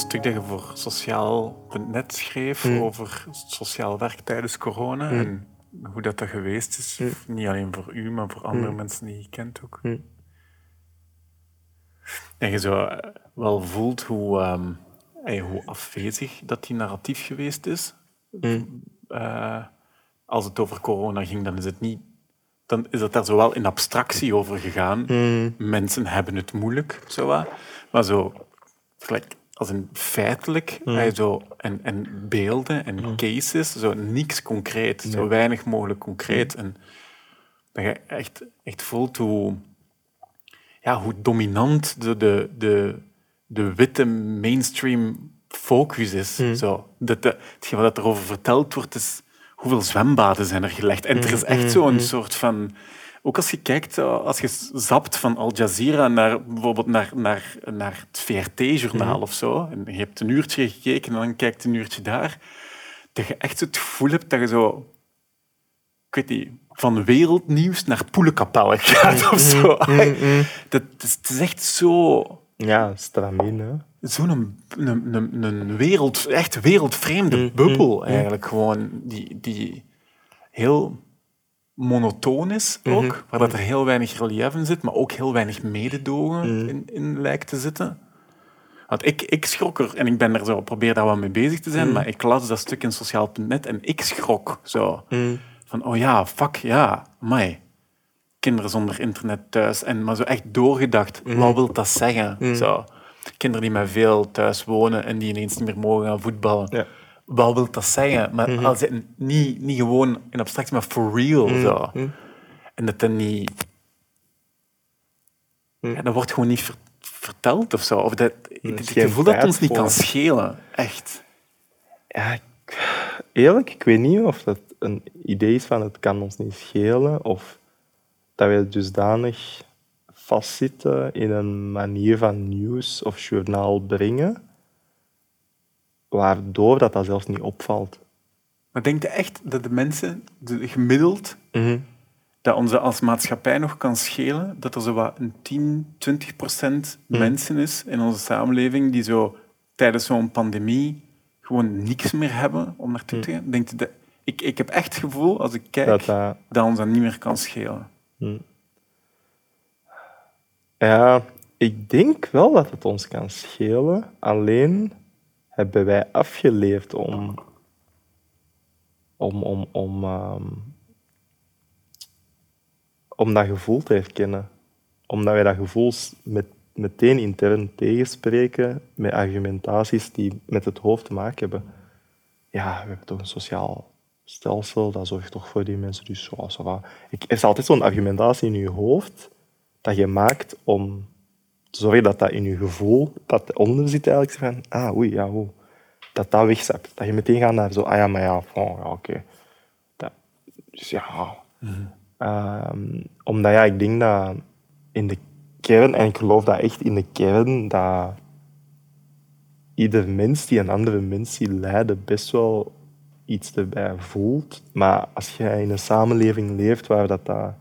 Stuk dat je voor sociaal.net schreef mm. over sociaal werk tijdens corona. Mm. En hoe dat, dat geweest is. Mm. Niet alleen voor u, maar voor andere mensen die je kent ook. En je zo eh, wel voelt hoe, um, hoe afwezig dat die narratief geweest is. Uh, als het over corona ging, dan is het niet dan is het daar zo wel in abstractie over gegaan. Mensen hebben het moeilijk, zo Maar zo, gelijk als een feitelijk, mm. zo, en, en beelden en mm. cases, zo niks concreet, zo weinig mogelijk concreet. Mm. En dat je echt, echt voelt hoe, ja, hoe dominant de, de, de, de witte mainstream focus is. Zo. Dat, de, hetgeen wat erover verteld wordt, is hoeveel zwembaden zijn er gelegd. En er is echt zo'n soort van ook als je kijkt, eh, als je zapt van Al Jazeera naar bijvoorbeeld naar, naar, naar het VRT-journaal mhm. of zo, en je hebt een uurtje gekeken en dan kijkt een uurtje daar, dat je echt het gevoel hebt dat je zo, ik weet niet, van wereldnieuws naar poelenkapellen gaat of zo. Mhm, mhm, dat, is, het is echt zo... Ja, stramine. Zo'n een, een, een, wereld, echt wereldvreemde bubbel eigenlijk gewoon, die, die heel monotoon is ook, mhm. waar dat er heel weinig relief in zit, maar ook heel weinig mededogen mhm. in, in lijkt te zitten. Want ik, ik schrok er, en ik ben er zo, probeer daar wel mee bezig te zijn, mhm. maar ik las dat stuk in sociaal.net en ik schrok zo. Van, oh ja, fuck, ja, mij. Kinderen zonder internet thuis. En maar zo echt doorgedacht, wat wil dat zeggen? Zo. Kinderen die met veel thuis wonen en die ineens niet meer mogen gaan voetballen. Ja wat wil dat zeggen? Maar mm als het niet, niet gewoon in abstractie, maar for real. Mhm. Zo. Mhm. En dat dan niet... Mhm. Ja, dat wordt gewoon niet verteld of zo. Of dat, het gevoel dat het ons niet kan schelen. Echt. Ja, eerlijk, ik weet niet of dat een idee is van het kan ons niet schelen. Of dat we dusdanig vastzitten in een manier van nieuws of journaal brengen waardoor dat, dat zelfs niet opvalt. Maar denk je echt dat de mensen, de, gemiddeld, mhm. dat onze als maatschappij nog kan schelen? Dat er zo wat een 10, 20 procent mhm. mensen is in onze samenleving die zo tijdens zo'n pandemie gewoon niks meer hebben om naartoe te mhm. gaan? Denk je dat, ik, ik heb echt het gevoel, als ik kijk, dat, dat ons dat niet meer kan schelen. Ja, ik denk wel dat het ons kan schelen. Alleen hebben wij afgeleerd om, om, om, om, ehm, om dat gevoel te herkennen. Omdat wij dat gevoel met, meteen intern tegenspreken met argumentaties die met het hoofd te maken hebben. Ja, we hebben toch een sociaal stelsel, dat zorgt toch voor die mensen. Dus zo, zo, ik, er is altijd zo'n argumentatie in je hoofd dat je maakt om te zorgen dat dat in je gevoel, dat onder zit eigenlijk, van, ah oei, ja, oei, dat dat wegzapt. Dat je meteen gaat naar zo, ah ja, maar ja, oh, ja oké. Dus ja. Mm omdat ja, ik denk dat in de kern, en ik geloof dat echt in de kern, dat ieder mens die een andere mens ziet lijden, best wel iets erbij voelt. Maar als je in een samenleving leeft waar dat, dat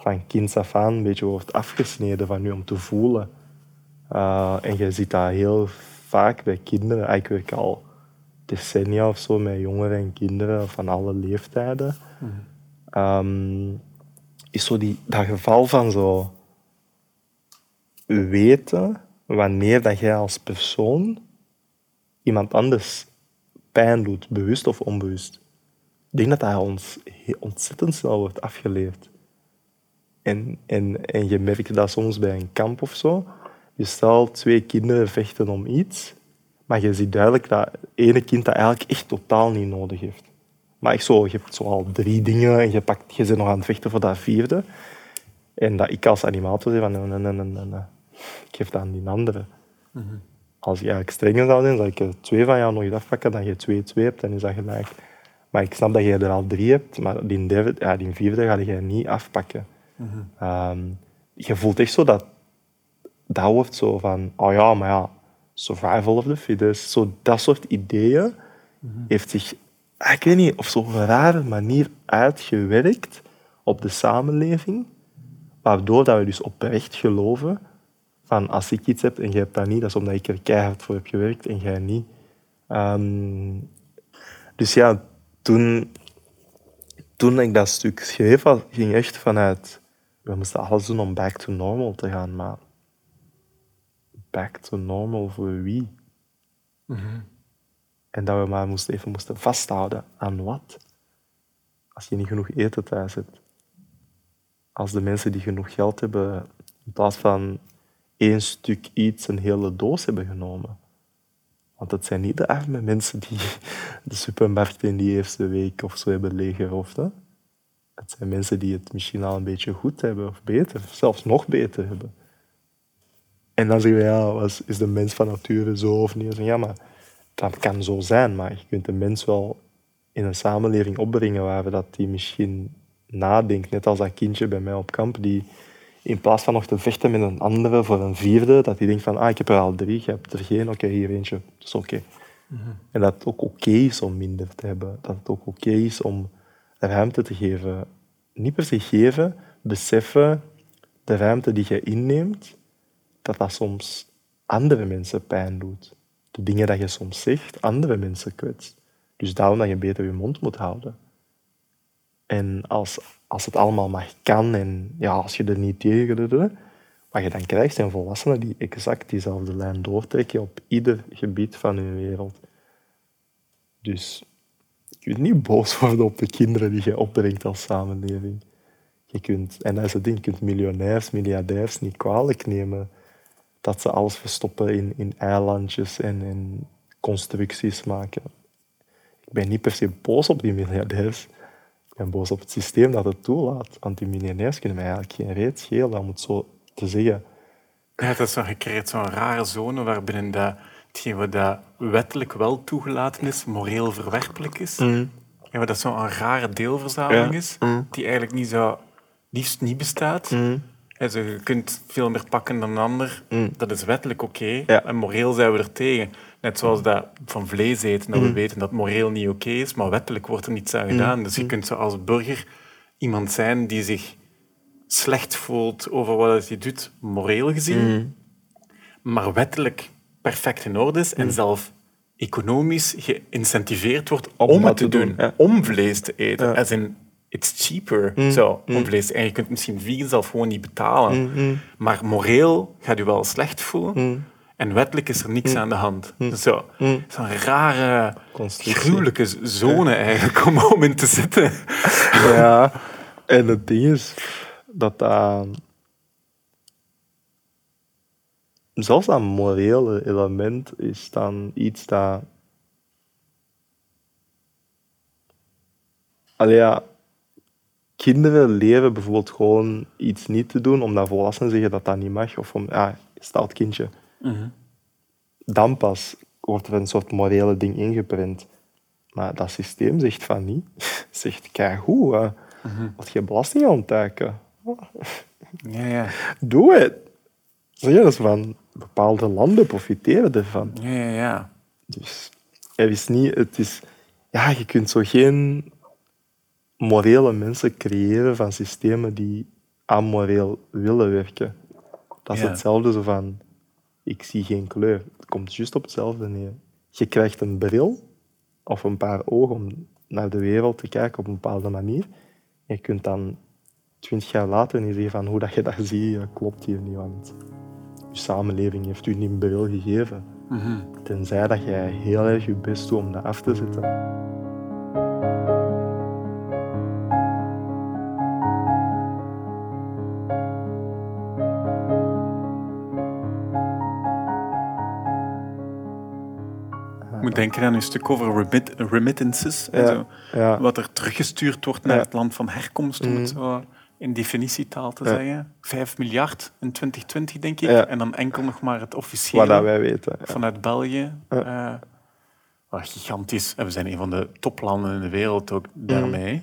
van kinds af aan een beetje wordt afgesneden van je om te voelen. Uh, en je ziet dat heel vaak bij kinderen. Ik werk al decennia of zo met jongeren en kinderen van alle leeftijden. Mm. is zo die, dat geval van zo weten wanneer dat jij als persoon iemand anders pijn doet, bewust of onbewust. Ik denk dat dat ons ontzettend snel wordt afgeleerd. En, en, en je merkt dat soms bij een kamp of zo. Je stelt twee kinderen vechten om iets, maar je ziet duidelijk dat ene kind dat eigenlijk echt totaal niet nodig heeft. Maar ik zo, je hebt zo al drie dingen en je, pakt, je bent nog aan het vechten voor dat vierde. En dat ik als animator zeg van nee, nee, nee, nee, nee. ik geef dat aan die andere. Mm Als je eigenlijk strenger zou zijn, zou ik er twee van jou nog eens afpakken, dan je twee, twee hebt, dan is dat gelijk. Maar ik snap dat je er al drie hebt, maar die, derde, ja, die vierde ga je niet afpakken. Mm je voelt echt zo dat dat wordt zo van, oh ja, maar ja, survival of the fittest, zo dat soort ideeën heeft zich, ah, ik weet niet, op zo'n rare manier uitgewerkt op de samenleving, waardoor dat we dus oprecht geloven van als ik iets heb en jij hebt dat niet, dat is omdat ik er keihard voor heb gewerkt en jij niet. Ehm, dus ja, toen, toen ik dat stuk schreef, ging echt vanuit we moesten alles doen om back to normal te gaan, maar back to normal voor wie? Mhm. En dat we maar moesten even moesten vasthouden aan wat? Als je niet genoeg eten thuis hebt. Als de mensen die genoeg geld hebben, in plaats van één stuk iets, een hele doos hebben genomen. Want het zijn niet de arme mensen die de supermarkt in die eerste week of zo hebben leeggeroofd. Het zijn mensen die het misschien al een beetje goed hebben, of beter, zelfs nog beter hebben. En dan zeggen we, ja, was, is de mens van nature zo of niet? Ja, maar dat kan zo zijn, maar je kunt de mens wel in een samenleving opbrengen waar dat die misschien nadenkt, net als dat kindje bij mij op kamp, die in plaats van nog te vechten met een andere voor een vierde, dat die denkt van, ah, ik heb er al drie, je hebt er geen, oké, hier eentje, dat is oké. Mhm. En dat het ook oké is om minder te hebben, dat het ook oké is om ruimte te geven. Niet per se geven, beseffen de ruimte die je inneemt, dat dat soms andere mensen pijn doet. De dingen dat je soms zegt, andere mensen kwetst. Dus daarom dat je beter je mond moet houden. En als, als het allemaal mag kan en ja, als je er niet tegen doet, wat je dan krijgt zijn volwassenen die exact diezelfde lijn doortrekken op ieder gebied van hun wereld. Dus kunt niet boos worden op de kinderen die je opbrengt als samenleving. Je kunt, en dat is het ding, je kunt miljonairs, miljardairs niet kwalijk nemen dat ze alles verstoppen in, in eilandjes en in constructies maken. Ik ben niet per se boos op die miljardairs. Ik ben boos op het systeem dat het toelaat. Want die miljonairs kunnen mij eigenlijk geen reet schelen, om het zo te zeggen. Ja, dat is zo, je zo'n rare zone waarbinnen dat hetgeen wat dat wettelijk wel toegelaten is, moreel verwerpelijk is. Mm. En wat dat zo'n rare deelverzameling is, mm. die eigenlijk niet zo, liefst niet bestaat. Mm. Also, je kunt veel meer pakken dan een ander. Mm. Dat is wettelijk oké. En moreel zijn we er tegen. Net zoals dat van vlees eten, dat we weten dat moreel niet oké is, maar wettelijk wordt er niets aan gedaan. Dus je kunt zo als burger iemand zijn die zich slecht voelt over wat hij doet, moreel gezien, maar wettelijk perfect in orde is en mm. zelf economisch geïncentiveerd wordt om, het te doen, om vlees te eten. Ja. in it's cheaper zo, om vlees. En je kunt misschien vegan zelf gewoon niet betalen. Maar moreel gaat je wel slecht voelen. En wettelijk is er niks aan de hand. Zo. Zo'n rare, gruwelijke zone eigenlijk om, om in te zitten. Ja, en het ding is dat dat... Zelfs dat morele element is dan iets dat... Allee, ja, kinderen leren bijvoorbeeld gewoon iets niet te doen omdat volwassenen zeggen dat dat niet mag. Of om, ja, staat kindje. Dan pas wordt er een soort morele ding ingeprent. Maar dat systeem zegt van niet. Zegt, kijk hoe, uh, wat je belasting ontduiken. Ja, ja. Doe het. Zeg je, dus van bepaalde landen profiteren ervan. Ja, ja, ja. Dus er is niet, het is, ja, je kunt zo geen morele mensen creëren van systemen die amoreel willen werken. Dat is Ja. hetzelfde zo van, ik zie geen kleur. Het komt juist op hetzelfde neer. Je krijgt een bril of een paar ogen om naar de wereld te kijken op een bepaalde manier. Je kunt dan twintig jaar later niet zeggen van hoe dat je dat ziet, klopt hier niet, want je samenleving heeft u niet bril gegeven. Tenzij dat jij heel erg je best doet om dat af te zetten. Ik moet denken aan een stuk over remit- remittances. En zo. ja. Wat er teruggestuurd wordt naar Ja. het land van herkomst, om het zo in definitietaal te zeggen. 5 miljard in 2020, denk ik. En dan enkel nog maar het officiële Wat dat wij weten. Vanuit België. eh, wat gigantisch. En we zijn een van de toplanden in de wereld ook daarmee.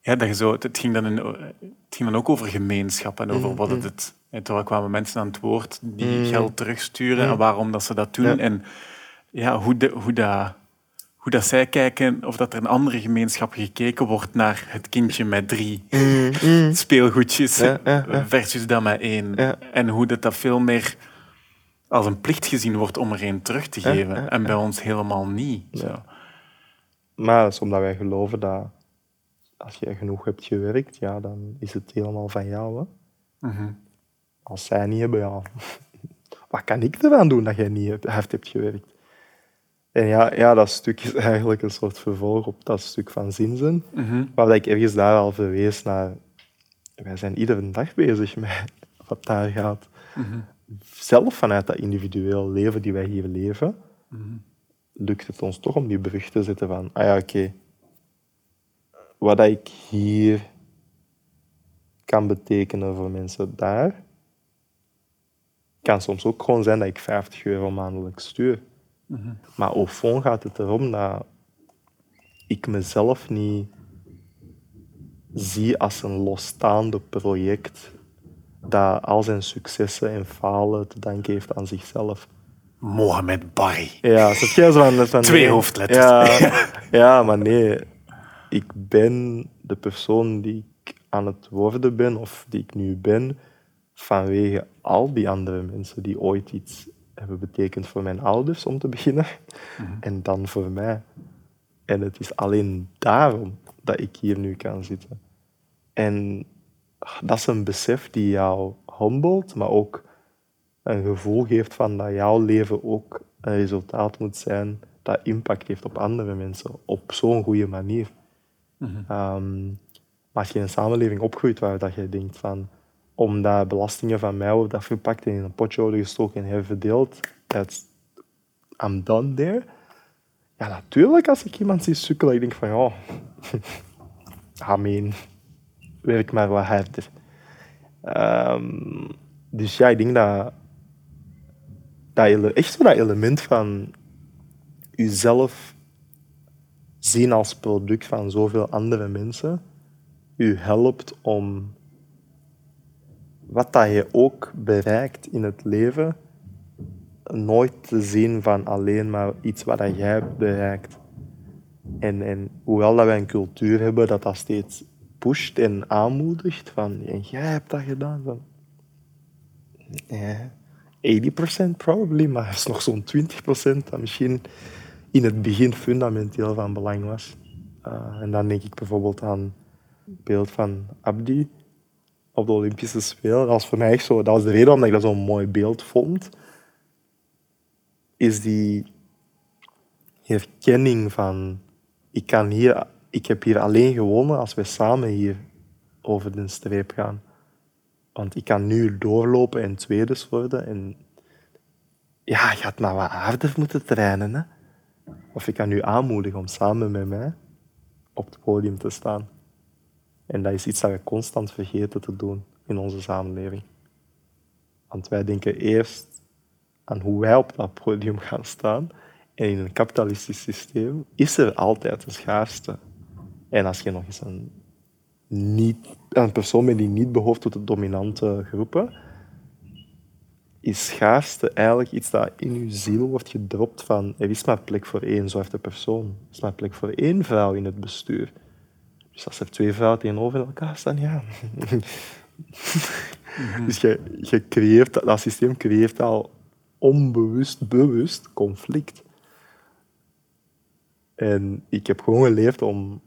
Ja, dat je zo, het, ging dan in, het ging dan ook over gemeenschap en over wat het... het en toen kwamen mensen aan het woord die geld terugsturen en waarom dat ze dat doen. En ja, hoe, de, hoe, dat, hoe dat zij kijken, of dat er in andere gemeenschappen gekeken wordt naar het kindje met drie speelgoedjes Ja, ja, ja. versus dat met één. Ja. En hoe dat, dat veel meer als een plicht gezien wordt om er één terug te geven. En bij ons helemaal niet. Zo. Maar dat is omdat wij geloven dat als je genoeg hebt gewerkt, ja, dan is het helemaal van jou. Hè? Mhm. Als zij niet hebben, ja, wat kan ik eraan doen dat jij niet hebt gewerkt? En ja, ja, dat stuk is eigenlijk een soort vervolg op dat stuk van zinzen, waar ik ergens daar al verwees naar. Wij zijn iedere dag bezig met wat daar gaat. Mhm. Zelf vanuit dat individueel leven die wij hier leven, Mhm. lukt het ons toch om die brug te zetten van, ah ja, oké, wat dat ik hier kan betekenen voor mensen daar, kan soms ook gewoon zijn dat ik 50 euro maandelijks stuur. Maar au fond gaat het erom dat ik mezelf niet zie als een losstaande project dat al zijn successen en falen te danken heeft aan zichzelf. Mohamed Barry. Ja, zit jij zo van Twee nee. hoofdletters. Ja, ja, maar nee. Ik ben de persoon die ik aan het worden ben, of die ik nu ben, vanwege al die andere mensen die ooit iets hebben betekend voor mijn ouders, om te beginnen. En dan voor mij. En het is alleen daarom dat ik hier nu kan zitten. En dat is een besef die jou humbelt, maar ook een gevoel geeft van dat jouw leven ook een resultaat moet zijn dat impact heeft op andere mensen op zo'n goede manier. Ehm, maar als je in een samenleving opgroeit waar dat je denkt van omdat belastingen van mij worden afgepakt en in een potje worden gestoken en herverdeeld, that's, I'm done there. Ja, natuurlijk als ik iemand zie sukkelen, ik denk van ja, I mean, werk maar wat harder. Ehm, dus ja, ik denk dat, dat echt dat element van jezelf zien als product van zoveel andere mensen, u helpt om wat dat je ook bereikt in het leven, nooit te zien van alleen maar iets wat dat jij hebt bereikt. En, en hoewel dat wij een cultuur hebben dat dat steeds pusht en aanmoedigt, van en jij hebt dat gedaan, van, ja, 80% probably, maar is nog zo'n 20% dat misschien in het begin fundamenteel van belang was. Uh, en dan denk ik bijvoorbeeld aan het beeld van Abdi op de Olympische Spelen. Dat was voor mij echt zo, dat was de reden waarom ik dat zo'n mooi beeld vond. Is die herkenning van ik, kan hier, ik heb hier alleen gewonnen als we samen hier over de streep gaan. Want ik kan nu doorlopen en tweede worden. En ja, je had maar wat harder moeten trainen. Hè? Of ik kan nu aanmoedigen om samen met mij op het podium te staan. En dat is iets dat we constant vergeten te doen in onze samenleving. Want wij denken eerst aan hoe wij op dat podium gaan staan. En in een kapitalistisch systeem is er altijd een schaarste. En als je nog eens een, niet, een persoon bent die niet behoort tot de dominante groepen, is schaarste eigenlijk iets dat in je ziel wordt gedropt van er is maar plek voor één zwarte persoon. Er is maar plek voor één vrouw in het bestuur. Dus als er twee vrouwen tegenover elkaar staan, ja. Dus je, je creëert, dat systeem creëert al onbewust, bewust conflict. En ik heb gewoon geleerd om,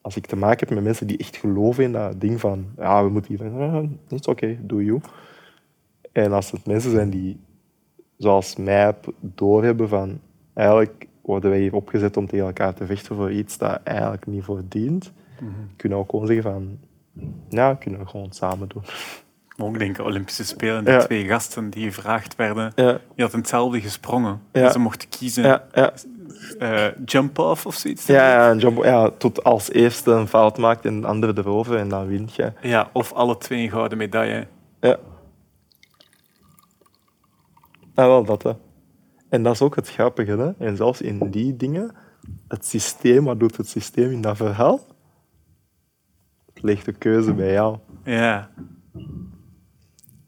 als ik te maken heb met mensen die echt geloven in dat ding van, ja, we moeten hier, het is oké, do you. En als het mensen zijn die, zoals mij, doorhebben van, eigenlijk worden wij hier opgezet om tegen elkaar te vechten voor iets dat eigenlijk niet voor dient, mm -hmm. kunnen we ook gewoon zeggen van, ja, kunnen we gewoon samen doen. Ook denken, Olympische Spelen, de twee gasten die gevraagd werden, ja. die hadden hetzelfde gesprongen. Ja. Ze mochten kiezen uh, jump off of zoiets. Ja, ja, jump, ja, tot als eerste een fout maakt en de andere erover en dan wint je. Ja, of alle twee een gouden medaille. Ja. Ja, wel dat. Hè. En dat is ook het grappige. Hè? En zelfs in die dingen, het systeem, wat doet het systeem in dat verhaal? Het legt de keuze bij jou. Ja.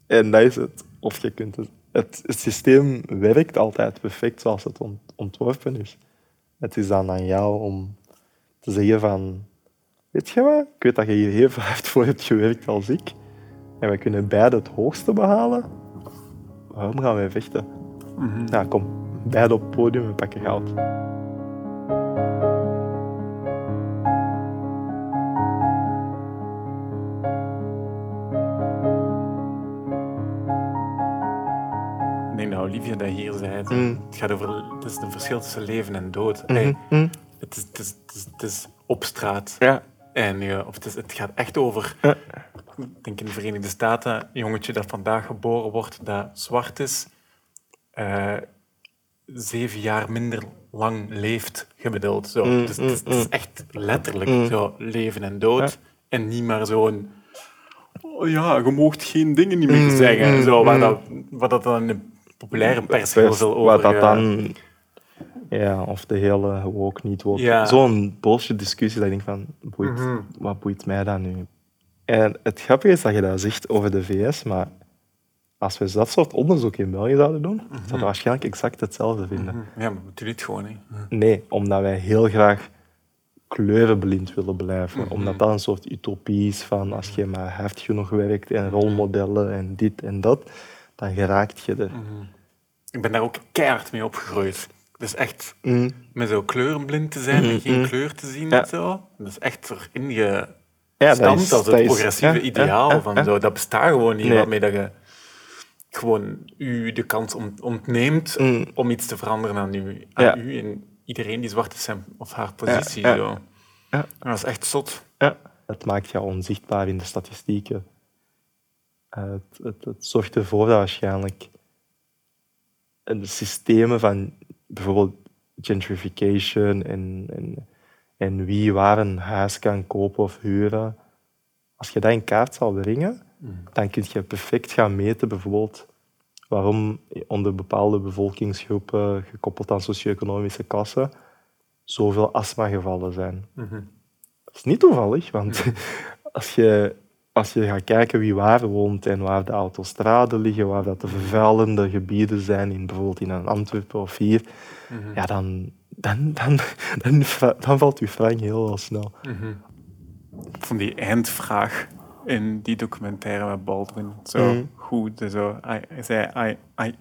En dat is het. Of je kunt het. Het, systeem werkt altijd perfect zoals het ontworpen is. Het is dan aan jou om te zeggen van... Weet je wat? Ik weet dat je hier heel hard voor hebt gewerkt als ik. En we kunnen beide het hoogste behalen. Waarom gaan wij vechten? Mm Ja, kom. Beide op het podium en pakken goud. Olivia dat hier zei. Mm. Het gaat over het is een verschil tussen leven en dood. Mm -hmm. het, is, het, is, het, is, op straat. Ja. En, of het, is, het gaat echt over, ja. ik denk in de Verenigde Staten, een jongetje dat vandaag geboren wordt, dat zwart is, uh, zeven jaar minder lang leeft gemiddeld. Zo. Mm, dus, het, is, het, is, echt letterlijk zo, leven en dood. En niet maar zo'n oh ja, je moogt geen dingen niet meer zeggen. Zo, waar, dat, waar dat dan populaire pers heel veel over... Wat dat dan... Ja, of de hele ook niet. Ja. Zo'n bullshit discussie dat ik denk van, boeit, mm -hmm. wat boeit mij dat nu? En het grappige is dat je dat zegt over de VS, maar als we dat soort onderzoek in België zouden doen, mm -hmm. zouden we waarschijnlijk exact hetzelfde vinden. Mm -hmm. Ja, maar doen het gewoon niet. Nee, omdat wij heel graag kleurenblind willen blijven. Omdat dat een soort utopie is van als je maar hard genoeg werkt en rolmodellen en dit en dat dan geraakt je er. Mhm. Ik ben daar ook keihard mee opgegroeid. Dus echt mm. met zo kleurenblind te zijn en mhm, geen mhm. kleur te zien en zo. Dat is echt erin je ja, dat is, als het progressieve ideaal. van zo. Dat bestaat gewoon niet, nee. waarmee dat je gewoon u de kans ontneemt mm. om iets te veranderen aan u, aan u en iedereen die zwart is zijn of haar positie. Zo. Dat is echt zot. Het maakt jou onzichtbaar in de statistieken. Het, het, het, zorgt ervoor dat waarschijnlijk de systemen van bijvoorbeeld gentrification en, en, en wie waar een huis kan kopen of huren, als je dat in kaart zou brengen. Dan kun je perfect gaan meten bijvoorbeeld waarom onder bepaalde bevolkingsgroepen, gekoppeld aan socio-economische klassen, zoveel astmagevallen zijn. Mm Dat is niet toevallig, want als je als je gaat kijken wie waar woont en waar de autostraden liggen, waar dat de vervuilende gebieden zijn, in, bijvoorbeeld in een Antwerpen of hier, mhm. ja, dan, dan, dan, dan, dan, valt je frank heel wel snel. Van die eindvraag in die documentaire met Baldwin, zo mm goed. Zo, I, zei, I, I,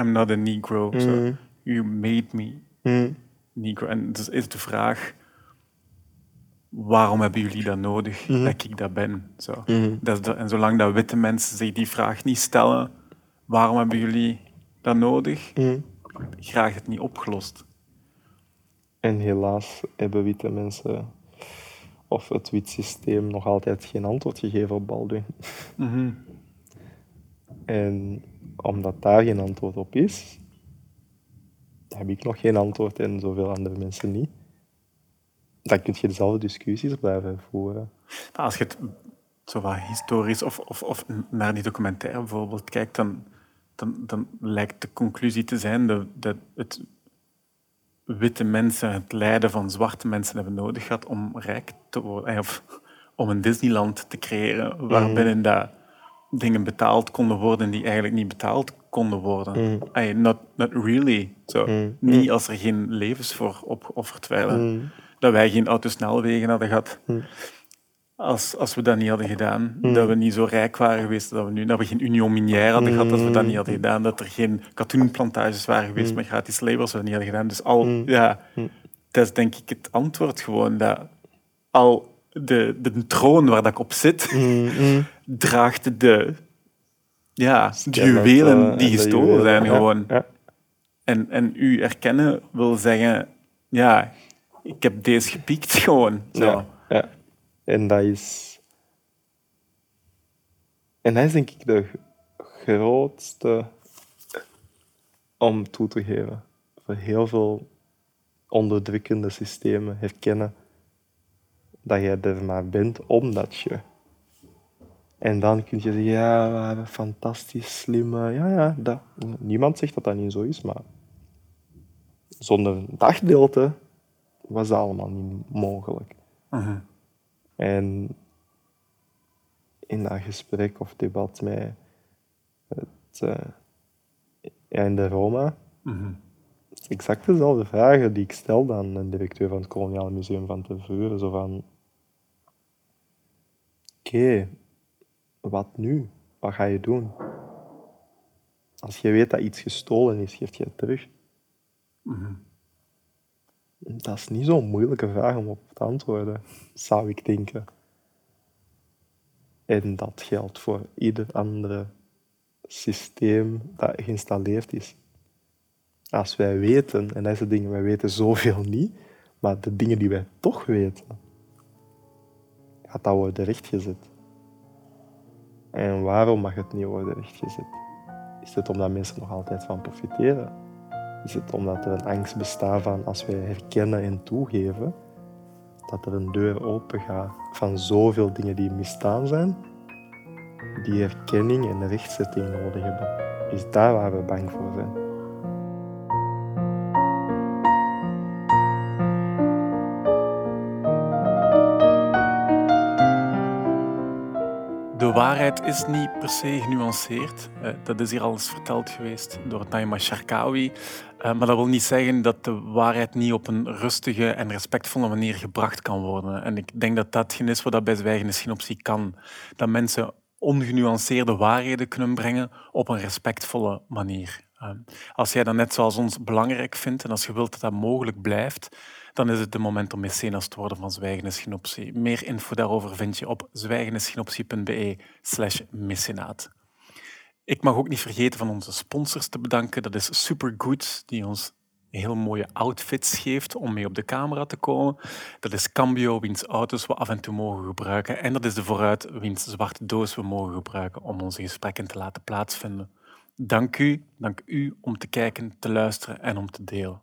I'm not a Negro. So, mhm. you made me mhm. Negro. En dus is de vraag waarom hebben jullie dat nodig Mhm. dat ik dat ben? Zo. Dat is de- en zolang dat witte mensen zich die vraag niet stellen, waarom hebben jullie dat nodig? Mhm. Graag het niet opgelost. En helaas hebben witte mensen of het wit systeem nog altijd geen antwoord gegeven op Baldwin. Mhm. En omdat daar geen antwoord op is, heb ik nog geen antwoord en zoveel andere mensen niet. Dan kun je dezelfde discussies blijven voeren. Maar Als je het zo wat historisch of, of, of naar die documentaire bijvoorbeeld kijkt, dan, dan, dan lijkt de conclusie te zijn dat, dat het witte mensen het lijden van zwarte mensen hebben nodig gehad om rijk te worden. eh, Of om een Disneyland te creëren waarbinnen dat dingen betaald konden worden die eigenlijk niet betaald konden worden. Eh, not, not really. Zo. Niet als er geen levens voor opgeofferd werden. Dat wij geen autosnelwegen hadden gehad. Als, als we dat niet hadden gedaan, dat we niet zo rijk waren geweest, dat we nu dat we geen union minière hadden gehad, als we dat niet hadden gedaan, dat er geen katoenplantages waren geweest met gratis labels, als we dat niet hadden gedaan. Dus al, ja, dat is denk ik het antwoord gewoon, dat al de, de troon waar dat ik op zit, draagt de, ja, de juwelen die gestolen zijn gewoon. Ja, En, en u erkennen wil zeggen, ja, ik heb deze gepiekt gewoon. Zo. ja. En dat is... En dat denk ik de grootste om toe te geven. Voor heel veel onderdrukkende systemen herkennen dat jij er maar bent omdat je. En dan kun je zeggen, ja, we hebben fantastisch slimme... Ja, ja, dat. niemand zegt dat dat niet zo is, maar zonder dat gedeelte was dat allemaal niet mogelijk. Mhm. En in dat gesprek of debat met het, in de Roma, Mhm. het is exact dezelfde vragen die ik stelde aan de directeur van het Koloniaal Museum van Tervuren. Zo van, oké, wat nu? Wat ga je doen? Als je weet dat iets gestolen is, geef je het terug. Dat is niet zo'n moeilijke vraag om op te antwoorden, zou ik denken. En dat geldt voor ieder andere systeem dat geïnstalleerd is. Als wij weten, en dat is het ding, wij weten zoveel niet, maar de dingen die wij toch weten, gaat dat worden rechtgezet. En waarom mag het niet worden rechtgezet? Is het omdat mensen nog altijd van profiteren? Is het omdat er een angst bestaat van als wij herkennen en toegeven, dat er een deur open gaat van zoveel dingen die misdaan zijn, die erkenning en rechtzetting nodig hebben? Is daar waar we bang voor zijn? De waarheid is niet per se genuanceerd. Eh, dat is hier al eens verteld geweest door Naima Sharkawi. Eh, maar dat wil niet zeggen dat de waarheid niet op een rustige en respectvolle manier gebracht kan worden. En ik denk dat dat is wat dat bij zwijgenisgenoptie kan. Dat mensen ongenuanceerde waarheden kunnen brengen op een respectvolle manier. Eh, als jij dat net zoals ons belangrijk vindt en als je wilt dat dat mogelijk blijft, dan is het de moment om mecenas te worden van Zwijgenisgenoptie. Meer info daarover vind je op zwijgenisgenoptie.be slash mecenaat. Ik mag ook niet vergeten van onze sponsors te bedanken. Dat is Supergood, die ons heel mooie outfits geeft om mee op de camera te komen. Dat is Cambio, wiens auto's we af en toe mogen gebruiken. En dat is de Vooruit, wiens zwarte doos we mogen gebruiken om onze gesprekken te laten plaatsvinden. Dank u, dank u om te kijken, te luisteren en om te delen.